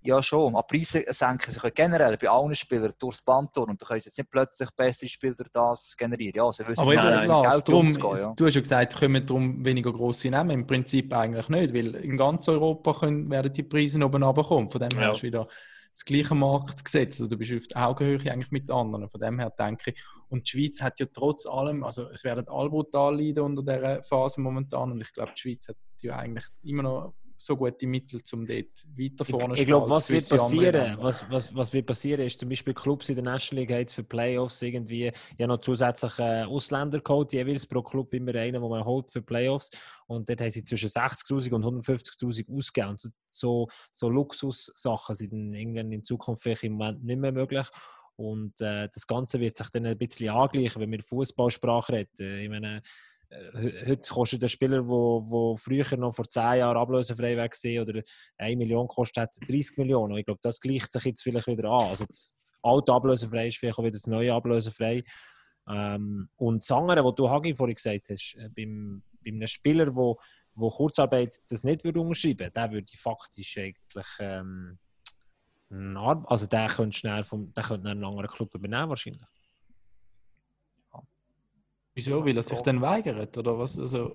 Ja, schon. Aber Preise senken sich generell bei allen Spielern durchs Band durch. Und da können sie jetzt nicht plötzlich bessere Spieler das generieren. Ja, sie wissen aber eben, nein, nein, umzugehen, ja. du hast ja gesagt, kommen darum weniger grosse Namen. Im Prinzip eigentlich nicht, weil in ganz Europa können, werden die Preise oben runterkommen. Von dem her Ja. hast du wieder das gleiche Marktgesetz. Also du bist auf Augenhöhe eigentlich mit anderen. Von dem her denke ich. Und die Schweiz hat ja trotz allem, also es werden alle brutal leiden unter dieser Phase momentan. Und ich glaube, die Schweiz hat ja eigentlich immer noch so gute Mittel, um dort weiter vorne Ich, ich glaube, was wird passieren? Was, was, was wird passieren, ist zum Beispiel Clubs in der National League haben jetzt für Playoffs irgendwie ja noch zusätzlich äh, Ausländer geholt, jeweils pro Club immer einen, den man holt für Playoffs. Und dort haben sie zwischen 60.000 und 150.000 ausgegeben. Und so, so, so Luxussachen sind dann irgendwann in Zukunft vielleicht im Moment nicht mehr möglich. Und äh, das Ganze wird sich dann ein bisschen angleichen, wenn wir Fußballsprache reden. Ich meine, heute kostet der Spieler, der früher noch vor 10 Jahren ablösefrei war oder 1 Million kostet, hat 30 Millionen. Und Ich glaube, das gleicht sich jetzt vielleicht wieder an. Also das alte ablösefrei ist vielleicht auch wieder das neue ablösefrei. Ähm, und das andere, was du, Hagi, vorhin gesagt hast, äh, beim, bei einem Spieler, wo, wo Kurzarbeit das nicht würde unterschreiben der würde faktisch eigentlich ähm, also der könnte schnell vom, der könnte einen anderen Club übernehmen wahrscheinlich. Wieso? Weil er sich dann weigert? Oder was? Also,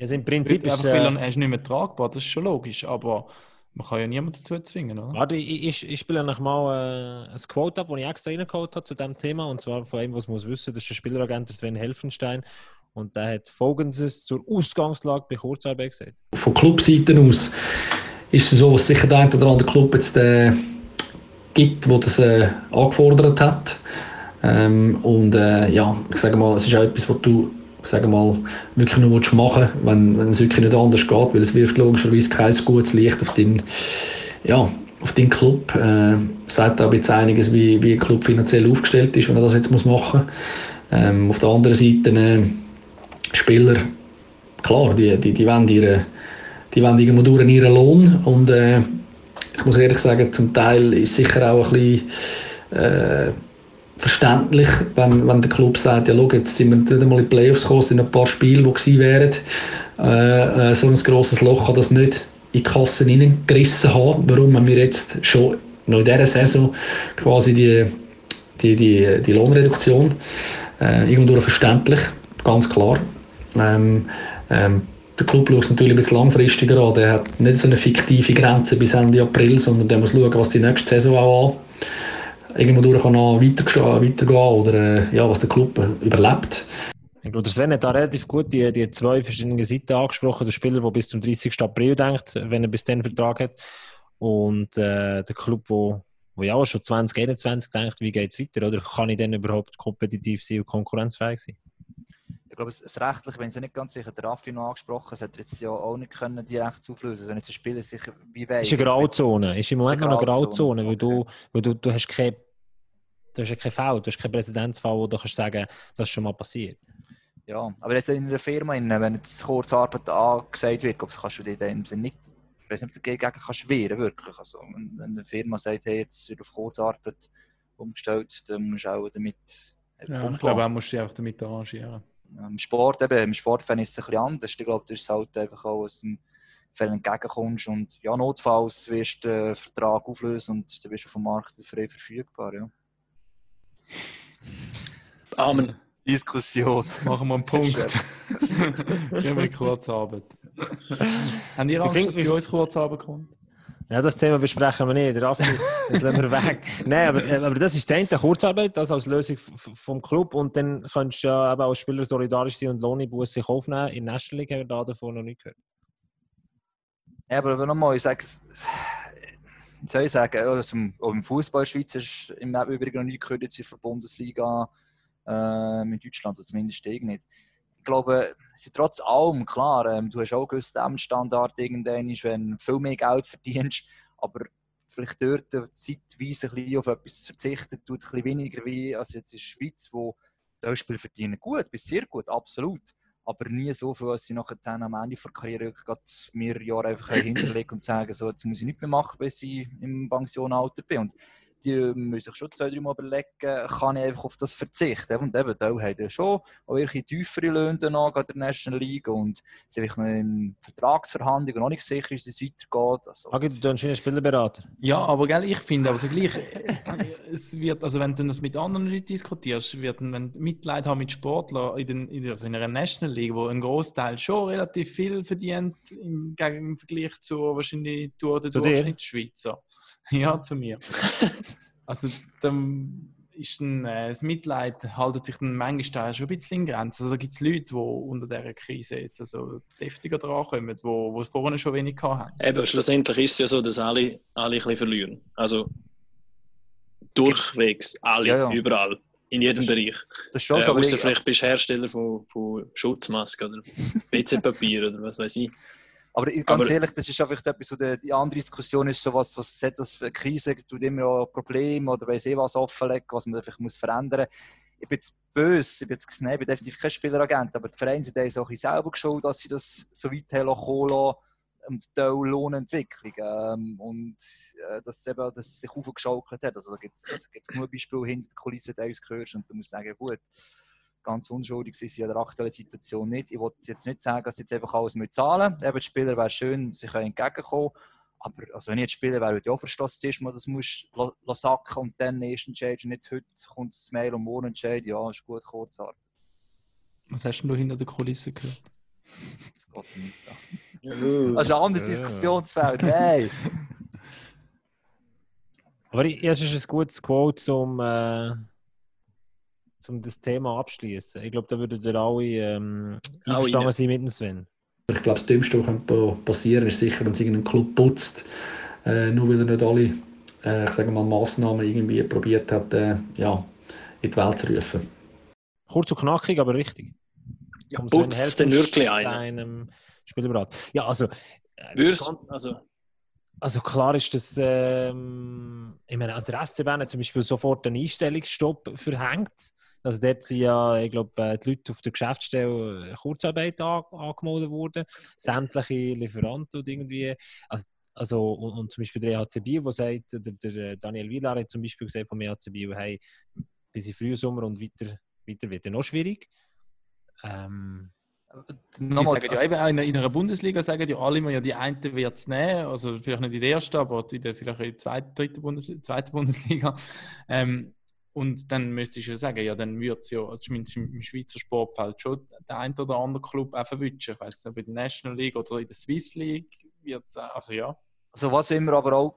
Also im Prinzip ist einfach, äh, weil er, er ist nicht mehr tragbar, das ist schon logisch. Aber man kann ja niemanden dazu zwingen, oder? Warte, ich, ich, ich spiele noch mal äh, ein Quote ab, das ich extra reingeholt habe zu diesem Thema. Und zwar von einem, was muss wissen, das ist der Spieleragent Sven Helfenstein. Und der hat Folgendes zur Ausgangslage bei Kurzarbeit gesagt. von Clubseite aus ist es so, dass es sicher der ein oder andere Club jetzt äh, gibt, der das äh, angefordert hat. Ähm, und äh, ja, ich sage mal, es ist auch etwas, was du sage mal, wirklich nur willst machen wenn, wenn es wirklich nicht anders geht, weil es wirft logischerweise kein gutes Licht auf deinen, ja, auf deinen Club. Äh, sagt auch jetzt einiges, wie, wie der Club finanziell aufgestellt ist, wenn er das jetzt muss machen muss. Ähm, auf der anderen Seite äh, Spieler, klar, die, die, die wollen ihre, die wollen irgendwo durch ihren Lohn und äh, ich muss ehrlich sagen, zum Teil ist sicher auch ein bisschen äh, verständlich, wenn, wenn der Club sagt, ja schau, jetzt sind wir nicht einmal in die Playoffs gekommen, sind ein paar Spiele, die gewesen wären. Äh, äh, so ein grosses Loch kann das nicht in die Kassen hineingerissen haben. Warum wir jetzt schon noch in dieser Saison quasi die, die, die, die Lohnreduktion äh, irgendwo verständlich, ganz klar. Ähm, ähm, der Club schaut es natürlich ein bisschen langfristiger an. Der hat nicht so eine fiktive Grenze bis Ende April, sondern der muss schauen, was die nächste Saison auch an. Irgendwo durch kann noch weiter, weitergehen oder äh, ja, was der Club überlebt. Ich glaube, der Sven hat da relativ gut die, die zwei verschiedenen Seiten angesprochen. Der Spieler, der bis zum 30. April denkt, wenn er bis dann Vertrag hat. Und äh, der Club, wo, wo ja auch schon 2021 denkt, wie geht es weiter? Oder kann ich denn überhaupt kompetitiv sein und konkurrenzfähig sein? Ich glaube, das Rechtliche, wenn Sie nicht ganz sicher, der Raffi noch angesprochen, hat er jetzt ja auch nicht können direkt auflösen. Also nicht der Spieler sicher wie weit. Ist eine Grauzone. Ist im Moment Ist noch eine eine Grauzone, weil, du, weil du, du hast keine Du hast ja keinen Fall, du hast keinen Präzedenzfall, wo du kannst sagen, das ist schon mal passiert. Ja, aber jetzt in einer Firma, wenn jetzt Kurzarbeit angesagt wird, glaube ich, kannst du dich in dem nicht, ich weiß nicht, dagegen kannst wehren, wirklich. Also, wenn, eine Firma sagt, hey, jetzt wird auf Kurzarbeit umgestellt, dann musst du auch damit Ja, ich glaube, auch musst du dich auch damit arrangieren. Im Sport, eben, im Sport fände ich es ein bisschen anders. Ich glaube, das ist halt einfach auch aus dem Fall entgegenkommst und ja, notfalls wirst du den Vertrag auflösen und dann bist du vom Markt frei verfügbar. Ja. Amen. Diskussion. Machen wir einen Punkt. Gehen wir in Kurzarbeit. Haben ihr Angst, dass bei uns Kurzarbeit kommt? Ja, das Thema besprechen wir nicht. Der Raffi, das lassen wir weg. Nein, aber, äh, aber das ist die eine Kurzarbeit, das als Lösung vom Club. Und dann kannst du ja eben als Spieler solidarisch sein und sich aufnehmen. In der National League haben wir da davon noch nicht gehört. Ja, aber nochmal, ich sage es, soll ich sagen, also im, auch im Fußball Schweiz ist im Übrigen noch nie gehört, jetzt in der Bundesliga äh, mit Deutschland, oder zumindest ich nicht. Ich glaube, ist trotz allem klar, ähm, du hast auch gewusst, Standard irgendwann ist, wenn du viel mehr Geld verdienst, aber vielleicht dort zeitweise ein bisschen auf etwas verzichten, tut ein bisschen weniger weh als jetzt in der Schweiz, wo die Spieler verdienen gut, bis sehr gut, absolut. Aber nie so viel, dass sie nachher am Ende der Karriere mehrere Jahre einfach hinterlegen und sagen, so, jetzt muss ich nicht mehr machen, bis ich im Pensionalter bin. Und die müssen sich schon zwei, drei Mal überlegen, kann ich einfach auf das verzichten. Und eben, da haben ja schon auch welche tiefere Löhne noch an der National League und sie sind noch in Vertragsverhandlungen noch nicht sicher, wie es weitergeht. Also, Agi, du bist ein Spielerberater. Ja, aber gell, ich finde aber so gleich, äh, es wird, also wenn du das mit anderen Leuten diskutierst, wird wenn du Mitleid haben mit Sportlern in, den, in, also in einer National League, wo ein Großteil schon relativ viel verdient im, im Vergleich zu wahrscheinlich durch den Zu dir? Ja, zu mir. Also dann ist ein, äh, das Mitleid haltet sich dann manchmal da schon ein bisschen in Grenzen. Also da gibt es Leute, die unter dieser Krise jetzt also deftiger drankommen, die wo vorher schon wenig hatten. Eben, schlussendlich ist es ja so, dass alle, alle ein bisschen verlieren. Also durchwegs, alle, Ja, ja. überall, in jedem Das- Bereich. das ist schon Äh, Außer ich- vielleicht bist du Hersteller von, von Schutzmasken oder WC-Papier oder was weiß ich. Aber ganz Aber- ehrlich, das ist einfach etwas, die, die andere Diskussion ist, so was, was hat das für eine Krise, tut immer auch Probleme oder weiss ich was offenlegen, was man einfach muss verändern Ich bin jetzt böse, ich bin, jetzt, nein, ich bin definitiv kein Spieleragent, aber die Vereine sind auch ein selber geschuld, dass sie das so weit haben kommen lassen und die Lohnentwicklung ähm, und äh, dass es eben dass sich aufgeschaukelt hat. Also da gibt es genug Beispiele hinter den Kulissen, die uns hörst und du musst sagen, gut, ganz unschuldig sind sie in der aktuellen Situation nicht. Ich wollte jetzt nicht sagen, dass sie jetzt einfach alles mit zahlen müssen. Eben, die Spieler wäre schön, sie können entgegenkommen. Aber also wenn ich jetzt Spieler wäre, würde ich auch verstehen, dass du das musst la- sacken und dann erst entscheiden. Nicht heute kommt das Mail und morgen entscheiden, ja, ist gut, Kurzarbeit. Was hast denn du hinter der Kulisse gehört? Das geht nicht an. Das ist ein anderes Ja. Diskussionsfeld. Nein! Aber ich- es ist ein gutes Quote, zum, äh, zum das Thema abschließen. Ich glaube, da würden ihr alle ähm, einverstanden sein mit dem Sven. Ich glaube, das Dümmste, was könnte passieren ist sicher, wenn es irgendein Club putzt, äh, nur weil er nicht alle äh, ich sage mal, Massnahmen irgendwie probiert hat, äh, ja, in die Welt zu rufen. Kurz und knackig, aber richtig. Ja, putzt denn wirklich? Deinem Spielberat. Ja, also. äh, ganz- also, Also klar ist das, ähm, ich meine, also der SC Bern hat zum Beispiel sofort einen Einstellungsstopp verhängt. Also dort sind ja, ich glaube, äh, die Leute auf der Geschäftsstelle Kurzarbeit an, angemeldet worden. Sämtliche Lieferanten und irgendwie. Also, also und, und zum Beispiel der EHC Biel, der sagt, der, der Daniel Wieler hat zum Beispiel gesagt vom EHC Biel, hey, bis in Frühsommer und weiter, weiter wird es noch schwierig. Ähm, Die Nochmal, sagen ja eben, auch in, in einer Bundesliga sagen ja alle immer, ja, die einen wird es nehmen, also vielleicht nicht in der ersten, aber in der, vielleicht in der zweiten, dritten Bundesliga, zweiten Bundesliga. Ähm, und dann müsste ich ja sagen, ja, dann würde es ja, also zumindest im Schweizer Sportfeld, schon der ein oder andere Club auch verwünschen. Ich weiß nicht, ob in der National League oder in der Swiss League wird es, also ja. Also was immer aber auch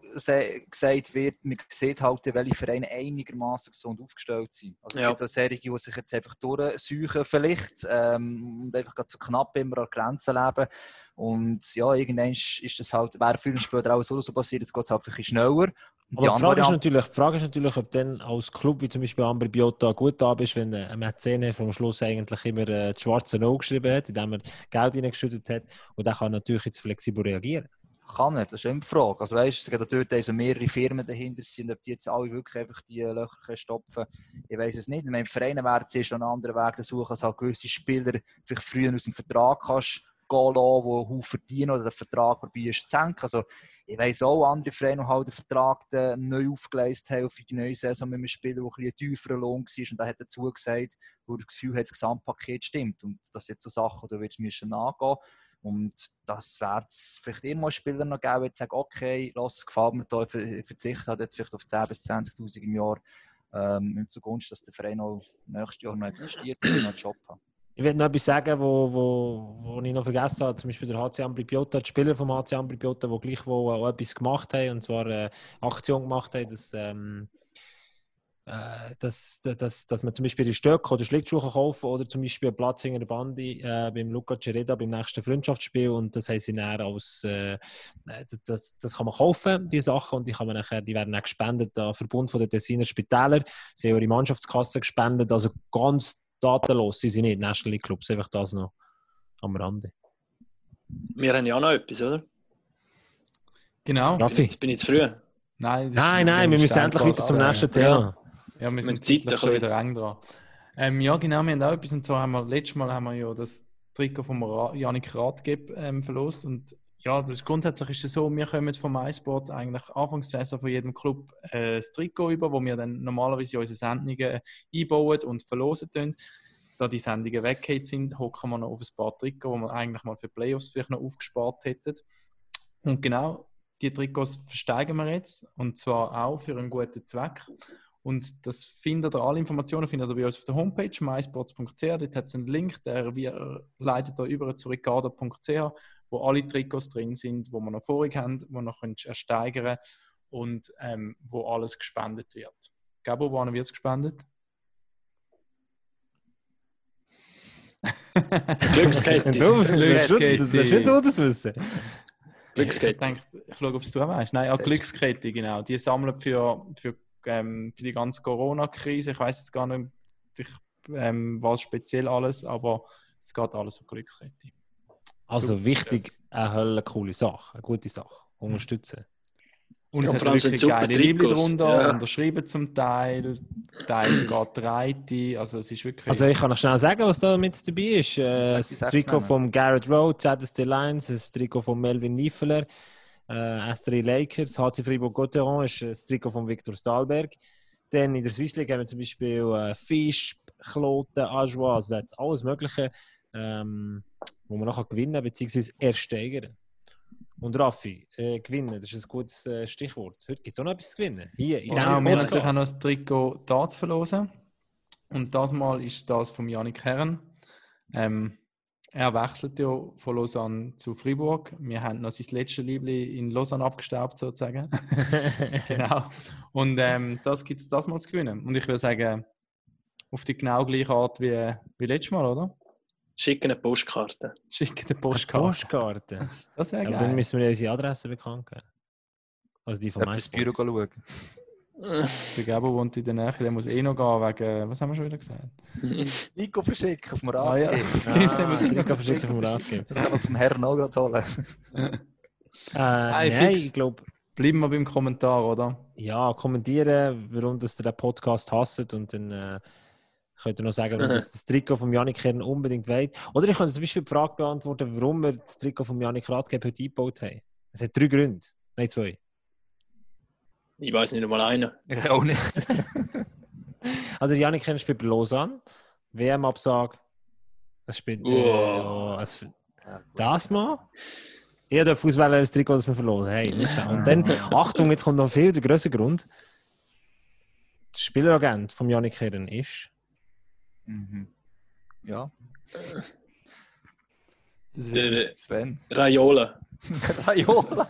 gesagt wird, man sieht halt, welche Vereine einigermaßen gesund aufgestellt sind. Also es Ja. gibt auch solche, die sich jetzt einfach durchsuchen vielleicht ähm, und einfach gerade so knapp immer an Grenzen leben. Und ja, irgendwann ist das halt, wäre früher oder später auch so, so passiert, jetzt geht es halt ein bisschen schneller. Und Aber die Frage, ist natürlich, die Frage ist natürlich, ob dann als Club wie zum Beispiel Amber Biota gut da bist, wenn ein Mäzene vom Schluss eigentlich immer äh, das schwarze No geschrieben hat, indem er Geld reingeschüttet hat. Und der kann natürlich jetzt flexibel reagieren. Kann er, das ist immer die Frage. Also weißt, es gibt dort also mehrere Firmen dahinter sind, ob die jetzt alle wirklich einfach die Löcher stopfen Ich weiß es nicht. Ich meine, Vereine werden zuerst noch einen anderen Weg suchen, als halt gewisse Spieler vielleicht früher aus dem Vertrag kannst gehen lassen, die Haufen verdienen oder den Vertrag vorbei ist zu senken. Also ich weiß auch andere Vereine, die halt den Vertrag neu aufgeleistet haben für die neue Saison mit einem Spieler, der ein bisschen tieferer Lohn war und der hat dazu gesagt, wo das Gefühl hat, das Gesamtpaket stimmt. Und das sind so Sachen, willst du müssen nachgehen. Und das wird es vielleicht immer Spieler noch geben, die sagen, okay, es gefällt mir da, ich ich verzichte halt jetzt vielleicht auf 10.000 bis 20'000 im Jahr, ähm, zugunsten, dass der Verein auch nächstes Jahr noch existiert und noch einen Job hat. Ich will noch etwas sagen, wo, wo, wo ich noch vergessen habe. Zum Beispiel der HC Ambri Piotta, die Spieler vom HC Ambri Piotta, die gleichwohl auch etwas gemacht haben, und zwar eine Aktion gemacht haben, dass, ähm, äh, dass, dass, dass man zum Beispiel die Stöcke oder Schlittschuhe kaufen oder zum Beispiel einen Platz in der Bandi äh, beim Luca Cereda beim nächsten Freundschaftsspiel und das haben sie dann als, äh, das, das, das kann man kaufen, die Sachen, und die, kann man nachher, die werden auch gespendet an den Verbund von der Tessiner Spitäler. Sie haben ihre Mannschaftskasse gespendet, also ganz datenlos sind sie nicht, National League Clubs, einfach das noch am Rande. Wir haben ja auch noch etwas, oder? Genau. Raffi? Jetzt bin ich zu früh. Nein, Nein, nein, wir müssen endlich wieder zum nächsten Thema. Ja, wir Mit sind Zeit zeitlich schon wieder eng dran. Ähm, ja, genau, wir haben auch etwas. Und zwar haben wir, letztes Mal haben wir ja das Trikot von Ra Janik Rathgeb ähm, verlost. Und ja, das, grundsätzlich ist es so, wir kommen vom MySport eigentlich Anfangssaison von jedem Club äh, das Trikot über, wo wir dann normalerweise in unsere Sendungen einbauen und verlosen tun. Da die Sendungen weggeht sind, hocken wir noch auf ein paar Trikots, die wir eigentlich mal für Playoffs vielleicht noch aufgespart hätten. Und genau, die Trikots versteigen wir jetzt. Und zwar auch für einen guten Zweck. Und das findet ihr, alle Informationen findet ihr bei uns auf der Homepage mysports.ch. Dort hat es einen Link, der wir leitet da über zu ricardo.ch, wo alle Trikots drin sind, wo wir noch vorig haben, wo noch könnt ersteigern und ähm, wo alles gespendet wird. Gabo, wann wird es gespendet? Glückskette. Du, das ist schon- Glückskette. das ist nicht du das wissen. Ich Glückskette. denke, ich schaue, ob es du auch weißt. Nein, ja, Glückskette, genau. Die sammeln für, für, ähm, für die ganze Corona-Krise. Ich weiß jetzt gar nicht, ich, ähm, was speziell alles, aber es geht alles um Glückskette. Also wichtig, eine Hölle coole Sache, eine gute Sache. Unterstützen. Und Ja, es hat wirklich super geile Liebling Trikots. drunter, Ja. unterschrieben zum Teil, Teil sogar Breite. Also es ist wirklich... Also ich kann noch schnell sagen, was da mit dabei ist. Äh, das Trikot von Garrett Rowe, ZST Lions, das Trikot von Melvin Niefeler, äh, S3 Lakers, HC Fribourg-Gotteron ist das Trikot von Victor Stahlberg. Dann in der Swiss League haben wir zum Beispiel äh, Fisch, Kloten, Ajoie, also das alles Mögliche, ähm, wo man nachher gewinnen bzw. ersteigern. Und Raffi, äh, gewinnen, das ist ein gutes äh, Stichwort. Heute gibt es auch noch etwas zu gewinnen. Hier, in Genau, wir haben Podcast. noch das Trikot da zu verlosen. Und das Mal ist das von Janik Herren. Ähm, er wechselt ja von Lausanne zu Fribourg. Wir haben noch sein letztes Liebling in Lausanne abgestaubt, sozusagen. genau. Und ähm, das gibt es das Mal zu gewinnen. Und ich würde sagen, auf die genau gleiche Art wie, wie letztes Mal, oder? Schicken eine Postkarte. Schicken eine Postkarte. Postkarte. Das wäre Aber dann geil. müssen wir unsere Adresse bekannt geben. Also die von ins Büro schauen. Der Gabo wohnt in der Nähe, der muss eh noch gehen wegen, was haben wir schon wieder gesagt? Nico verschicken auf dem Ah, ja. Ah, Trikot verschicken vom Ratgeber. Das kann man zum Herrn auch gerade holen. Äh, nein, fix. ich glaube, Bleiben wir beim Kommentar, oder? Ja, kommentieren, warum das ihr den Podcast hasst und dann äh, könnt ihr noch sagen, warum das, das Trikot von Janik Kern unbedingt wollt. Oder ich könnte zum Beispiel die Frage beantworten, warum wir das Trikot von Janik Radgeb heute eingebaut haben. Es hat drei Gründe, nein zwei. Ich weiß nicht einmal einen. Ich auch nicht. Also Janik Kern spielt bei Lausanne, WM-Absage. Es spielt... Äh, Wow. ja, es, das mal. Ich darf auswählen, das Trikot, das wir verlosen. Hey. Und dann, Achtung, jetzt kommt noch viel der größere Grund. Der Spieleragent von Janik Kern ist... Mhm. Ja, Der Sven. Raiola. Raiola.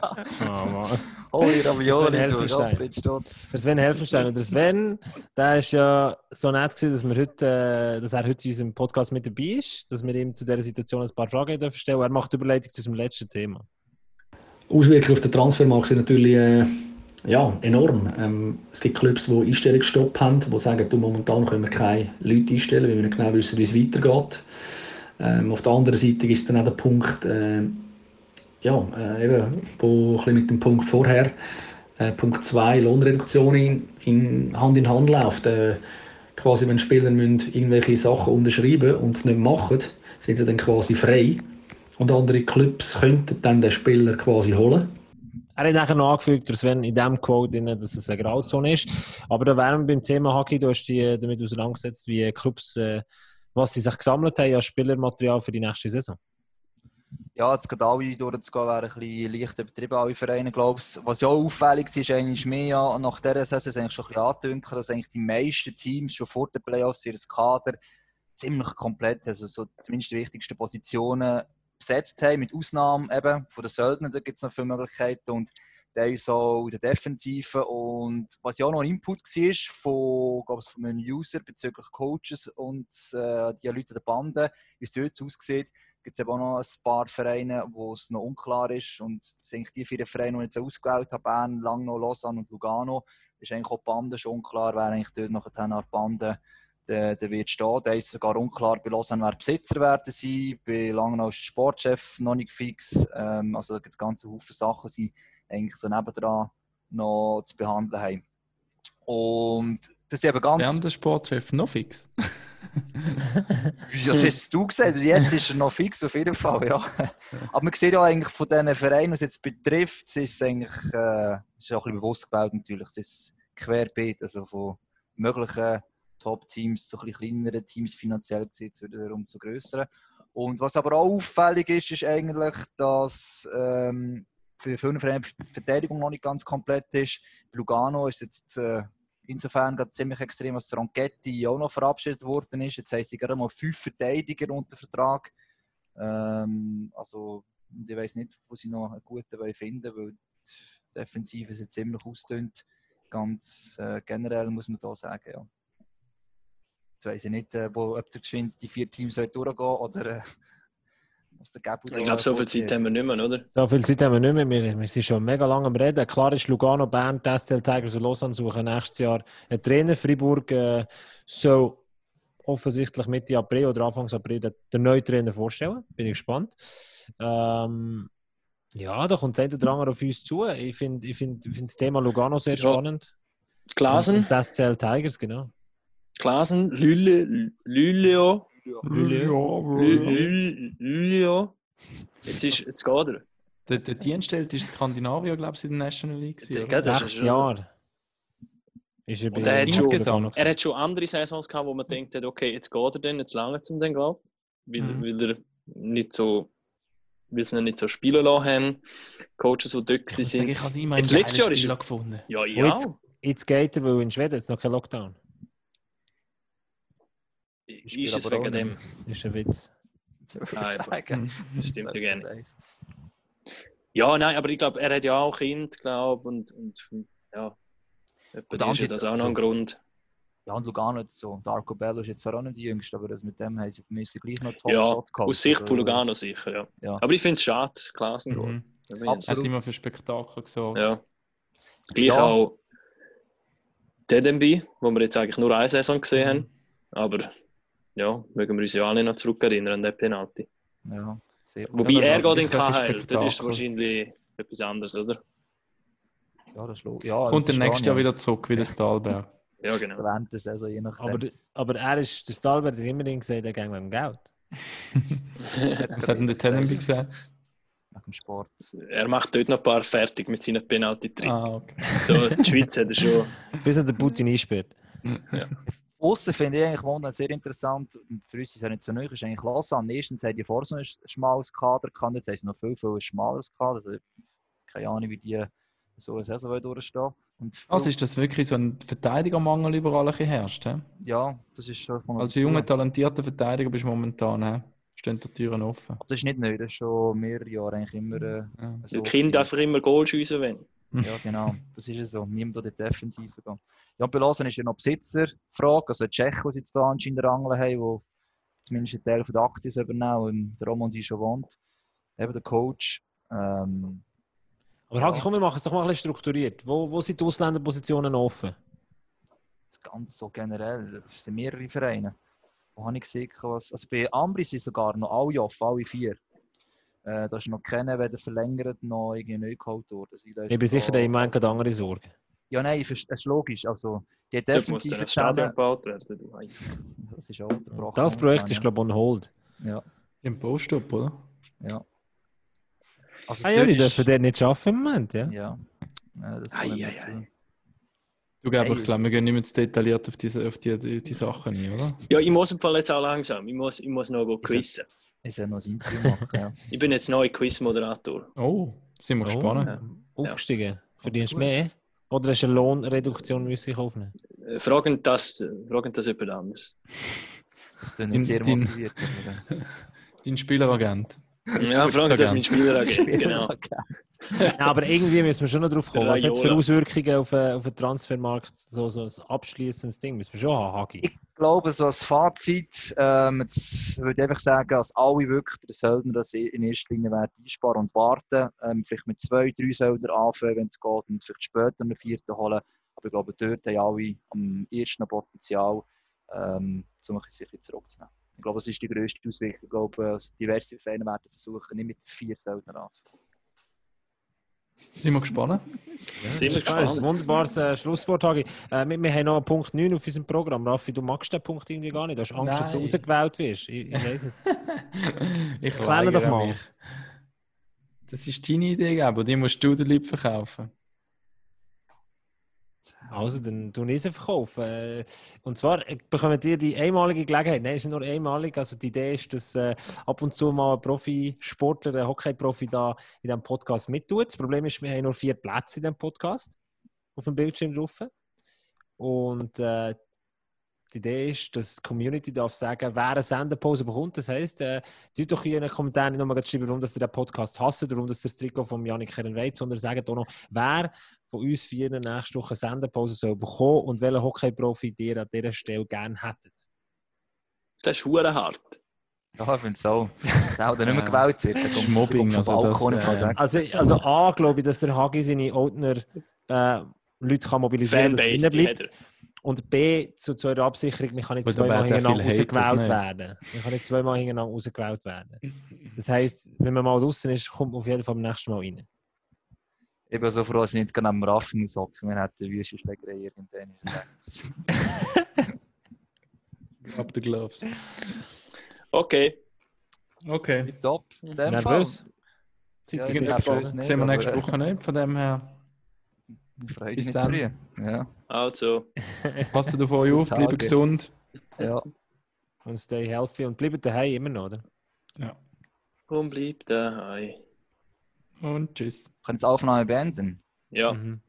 Oh, Mann. Hoi Sven Ravioli, du Helfenstein. Gottfried Stutz. Der Sven Helfenstein. Und der Sven, der ist ja so nett gewesen, dass, wir heute, äh, dass er heute in unserem Podcast mit dabei ist, dass wir ihm zu dieser Situation ein paar Fragen dürfen stellen. Er macht die Überleitung zu unserem letzten Thema. Auswirkungen auf den Transfermarkt sind natürlich äh, ja, enorm. Ähm, es gibt Clubs, die Einstellungsstopp haben, die sagen, du, momentan können wir keine Leute einstellen, weil wir nicht genau wissen, wie es weitergeht. Ähm, auf der anderen Seite ist dann auch der Punkt, äh, ja, äh, eben, wo ein bisschen mit dem Punkt vorher, äh, Punkt 2, Lohnreduktion in, in Hand in Hand läuft. Äh, quasi, wenn Spieler irgendwelche Sachen unterschreiben und es nicht machen, sind sie dann quasi frei. Und andere Clubs könnten dann den Spieler quasi holen. Er hat nachher noch angefügt, der Sven, in diesem Quote, drin, dass es eine Grauzone ist. Aber da wären wir beim Thema Hockey, du hast dich damit auseinandergesetzt, wie Clubs, äh, was sie sich gesammelt haben als Spielermaterial für die nächste Saison. Ja, jetzt gerade alle durchzugehen, wäre ein bisschen leicht übertrieben, alle Vereine, glaube ich. Was ja auch auffällig ist, ist eigentlich mehr ja, nach dieser Saison eigentlich schon ein bisschen angedünkt, dass eigentlich die meisten Teams schon vor den Playoffs ihr Kader ziemlich komplett, also so zumindest die wichtigsten Positionen besetzt haben, mit Ausnahme eben von den Söldnern, da gibt es noch viele Möglichkeiten und der ist auch in der Defensive und was ja auch noch ein Input war von, glaube ich, von einem User bezüglich Coaches und äh, die Leute der Bande, wie es dort aussieht, gibt es eben auch noch ein paar Vereine, wo es noch unklar ist. Und das sind die vier Vereine, die ich jetzt ausgewählt habe, Bern, Langnau, Lausanne und Lugano, ist eigentlich auch die Bande schon unklar, wer eigentlich dort nachher nach der Bande der, der wird stehen. Da ist sogar unklar, bei Lausanne wer Besitzer werden sein, bei Langnau ist der Sportchef noch nicht fix. Ähm, also da gibt es ganze Haufen Sachen, die eigentlich so nebendran noch zu behandeln haben. Und das ist eben ganz... Während der Sportchef noch fix. Ja, das hast du gesagt. Jetzt ist er noch fix, auf jeden Fall. Ja. Aber man sieht ja eigentlich von diesen Vereinen, was es jetzt betrifft, es ist eigentlich äh, ist auch ein bisschen bewusst gewählt natürlich. Es ist querbeet, also von möglichen Top-Teams zu ein bisschen kleineren Teams finanziell gesehen, zu wiederum zu grösseren. Und was aber auch auffällig ist, ist eigentlich, dass ähm, für Vereine die Verteidigung noch nicht ganz komplett ist. Lugano ist jetzt äh, insofern gerade ziemlich extrem, dass Ronchetti auch noch verabschiedet worden ist. Jetzt haben sie gerade mal fünf Verteidiger unter Vertrag. Ähm, also ich weiß nicht, wo sie noch einen guten wollen finden weil die Defensive sind ziemlich ausdünnt. Ganz äh, generell muss man da sagen, ja. Jetzt weiß ich nicht, äh, wo, ob der geschwind die vier Teams wollen durchgehen oder äh, was der Gabu Ich glaube, so viel Zeit haben wir nicht mehr, oder? So viel Zeit haben wir nicht mehr. Wir, wir sind schon mega lange am Reden. Klar ist Lugano, Bern, die STL Tigers und Lausanne suchen nächstes Jahr einen Trainer. Freiburg äh, soll offensichtlich Mitte April oder Anfang April den, den neuen Trainer vorstellen. Bin ich gespannt. Ähm, ja, da kommt das oder andere auf uns zu. Ich finde ich find, ich find das Thema Lugano sehr Ja. spannend. Glasen, die STL Tigers, genau. Glasen, Lüle, Lüleo, Lü- Lüleo. Jetzt, ist, jetzt geht er. Der, der Dienststelle ist Skandinavier, glaube ich, in der National League. Der- oder? Das ist Sechs Jahre. Ist er bei Und er hat schon- Er hat schon andere Saisons gehabt, wo man denkt, hat, okay, jetzt geht er dann, jetzt lange zum den glaube weil, Mhm. weil er nicht so, weil sie ihn nicht so spielen lassen haben. Coaches, die dort Ich sagen, sind. ich habe immer Jetzt einen letztes Jahr ist er- gefunden. Ja, jetzt- ja. Jetzt geht er, weil in Schweden jetzt noch kein Lockdown. Ist es wegen dem? ist ein Witz. Würde Ah, ich. Mhm. Stimmt ja gerne. Ja, nein, aber ich glaube, er hat ja auch Kind, glaube und, und ja. Und das ist ja das auch noch ein so- Grund. Ja, und Lugano jetzt so. Darko Bello ist jetzt zwar auch nicht die Jüngste, aber das mit dem haben sie für mich gleich noch Top Ja, Shot gehabt. Aus Sicht Also, von Lugano das- sicher, ja. Ja. Aber ich finde es schade, dass Klassen Mhm. ich Absolut. Hat immer für Spektakel gesorgt. Ja. Gleich Ja. auch Dedemby, wo wir jetzt eigentlich nur eine Saison gesehen haben. Mhm. Aber ja, mögen wir uns ja alle noch zurückerinnern an den Penalty. Ja, sehr Wobei er geht in KHL, das ist wahrscheinlich etwas anderes, oder? Ja, das ist lo- ja, Kommt dann nächstes Jahr wieder zurück, wie der Stahlberg. Ja, genau. Also je nachdem. Aber, aber er ist, der Stalbert hat immerhin gesagt, er geht wegen Geld. Was hat denn der Tenenby gesagt? Nach dem Sport. Er macht dort noch ein paar fertig mit seinen penalty Ah, okay. Da, die Schweiz hat er schon. Bis er den Putin einsperrt. Aussen finde ich eigentlich Wohnen sehr interessant. Und Für uns ist es ja nicht so neu, ist eigentlich Lausanne. Erstens haben die vor so ein schmales Kader gehabt, jetzt haben sie noch viel, viel ein schmaleres Kader. Also, keine Ahnung, wie die so eine Saison durchstehen Und Also ist das wirklich so ein Verteidigermangel überall ein bisschen herrscht? He? ja, das ist schon Als junger, talentierter Verteidiger bist du momentan, he? stehen die Türen offen. Das ist nicht neu, das ist schon mehrere Jahre eigentlich immer äh, Ja. so. Die Kinder gewesen. einfach immer Goal schiessen wollen. Ja, genau. Das ist ja so. Niemand in die Defensive. Ja, bei Lausanne ist ja noch Besitzerfrage. Also die Tschechen, die jetzt da anscheinend rangeln haben, die zumindest einen Teil von der Aktien übernehmen, und der Romandie schon wohnt. Eben der Coach. Ähm, Aber Hagi, komm, wir machen es doch mal ein bisschen strukturiert. Wo, wo sind die Ausländerpositionen offen? das Ganze so generell. Es sind mehrere Vereine. Wo habe ich gesehen, was. Also bei Ambri sind sogar noch alle offen, alle vier. Äh, da ist noch keiner weder verlängert noch irgendwie neu geholt worden. Also, da ist Ich bin sicher, da- der im Moment gerade andere Sorgen. Ja, nein, das ist logisch. Also, die Defensive ein Stadion zusammen. gebaut werden. Du. Das ist auch unterbrochen. Das Projekt ist, glaube ich, on hold. Ja, Im Post-up, oder? ja. Also, Ah ja, die ist- dürfen dort nicht arbeiten im Moment, ja? Ja. ja das Ei, ei, ei. Du glaubst, Hey. ich glaube, wir gehen nicht mehr zu detailliert auf diese, auf die, die, die Sachen ein, oder? Ja, ich muss im Fall jetzt auch langsam. Ich muss, ich muss noch go quizzen. Ich soll noch ein Interview machen. Ja. Ich bin jetzt neuer Quizmoderator. Oh, sind wir gespannt. Ja. Aufgestiegen. Verdienst du mehr? Oder hast du eine Lohnreduktion müssen ich aufnehmen? Äh, Fragen das, fragen das jemand anders. Das bin Dein- ich sehr dein- motiviert. aber- Dein Spieleragent. Ja, fragen das mein Spieleragent. Genau. Ja, aber irgendwie müssen wir schon noch drauf kommen. Was hat es für. Auswirkungen auf, äh, auf den Transfermarkt? So, so ein abschließendes Ding müssen wir schon haben, Hagi. Ich glaube, so als Fazit, ähm, jetzt würde ich einfach sagen, dass alle wirklich bei den Söldner das in erster Linie werden einsparen und warten. Ähm, vielleicht mit zwei, drei Söldner anfangen, wenn es geht, und vielleicht später einen vierten holen. Aber ich glaube, dort haben alle am ersten Potenzial, ähm, um ein bisschen sicher zurückzunehmen. Ich glaube, das ist die grösste Auswirkung. Ich glaube, dass diverse Vereine werden versuchen, nicht mit vier Söldnern anzufangen. Sind wir gespannt? Sind wir Das ist ein gespannt. wunderbares äh, Schlusswort, Hagi. Äh, wir, wir haben noch einen Punkt 9 auf unserem Programm. Raffi, du magst den Punkt irgendwie gar nicht. Du hast Angst, dass du Nein. rausgewählt wirst. Ich, ich weiß es. ich Erklär doch mal. mich. Das ist deine Idee, aber die musst du den Leuten verkaufen. Also, dann tun ich verkaufen. Äh, Und zwar äh, bekommen ihr die einmalige Gelegenheit. Nein, es ist nur einmalig. Also, die Idee ist, dass äh, ab und zu mal ein Profisportler, ein Hockey-Profi da in diesem Podcast mittut. Das Problem ist, wir haben nur vier Plätze in diesem Podcast auf dem Bildschirm drauf. Und äh, die Idee ist, dass die Community darf sagen, wer eine Sendepause bekommt. Das heisst, äh, tut doch hier in den Kommentaren nochmal schreiben, warum dass ihr den Podcast hasst warum dass das Trikot von Janik Herren wollt, sondern sagt auch noch, wer von uns vier nächste Woche eine Sendepause soll bekommen und welchen Hockey-Profi ihr an dieser Stelle gerne hättet. Das ist hure hart. Ja, ich finde es auch. Der auch der nicht mehr gewählt wird. Der Das ist kommt- Mobbing, kommt vom also das, Balkon Fall äh. Also, also A, glaube ich, dass der Hagi seine Oldner äh, Leute kann mobilisieren kann, dass er hat bleibt. Und B, zu, zu eurer Absicherung, man kann nicht zweimal hintereinander rausgewählt werden. Man kann nicht zweimal hintereinander rausgewählt werden. Das heisst, wenn man mal draußen ist, kommt man auf jeden Fall beim nächsten Mal rein. Ich bin so froh, dass ich nicht gerade am Raffen hocken. Wir hätten wüste Schlägerei irgendwann. Ab der Gloves. Okay. Okay. Top. Nervös? Seid Ja, ihr nervös? Sehen wir nächste Woche nicht. Von dem her. Ich freue Bis mich nicht früh. dann. Ja. Also, passt auf euch auf, bleibt gesund. ja. Und stay healthy und bleibt daheim immer noch, oder? Ja. und bleib daheim. Und tschüss. Jetzt die Aufnahme beenden. Ja, Mhm.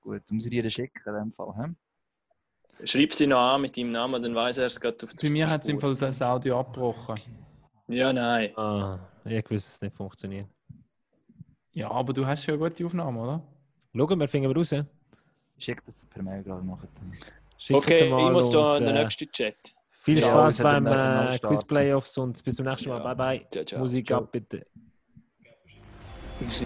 Gut, dann muss ich dir schicken in dem Fall. He? schreib sie noch an mit deinem Namen, dann weiß er es gerade auf Bei mir hat es im. Fall das Audio abgebrochen. Ja, nein. Ah, ich wusste, es nicht funktioniert. Ja, aber du hast ja eine gute Aufnahme, oder? Schauen wir, finden wir raus. Ich schicke das per Mail gerade nachher. Schickt Okay, ich muss da in den äh, nächsten Chat. Viel Spaß beim äh. Quiz Playoffs und bis zum nächsten Mal. Ja. Bye bye. Ciao, ciao. Musik Ciao. ab, bitte. Das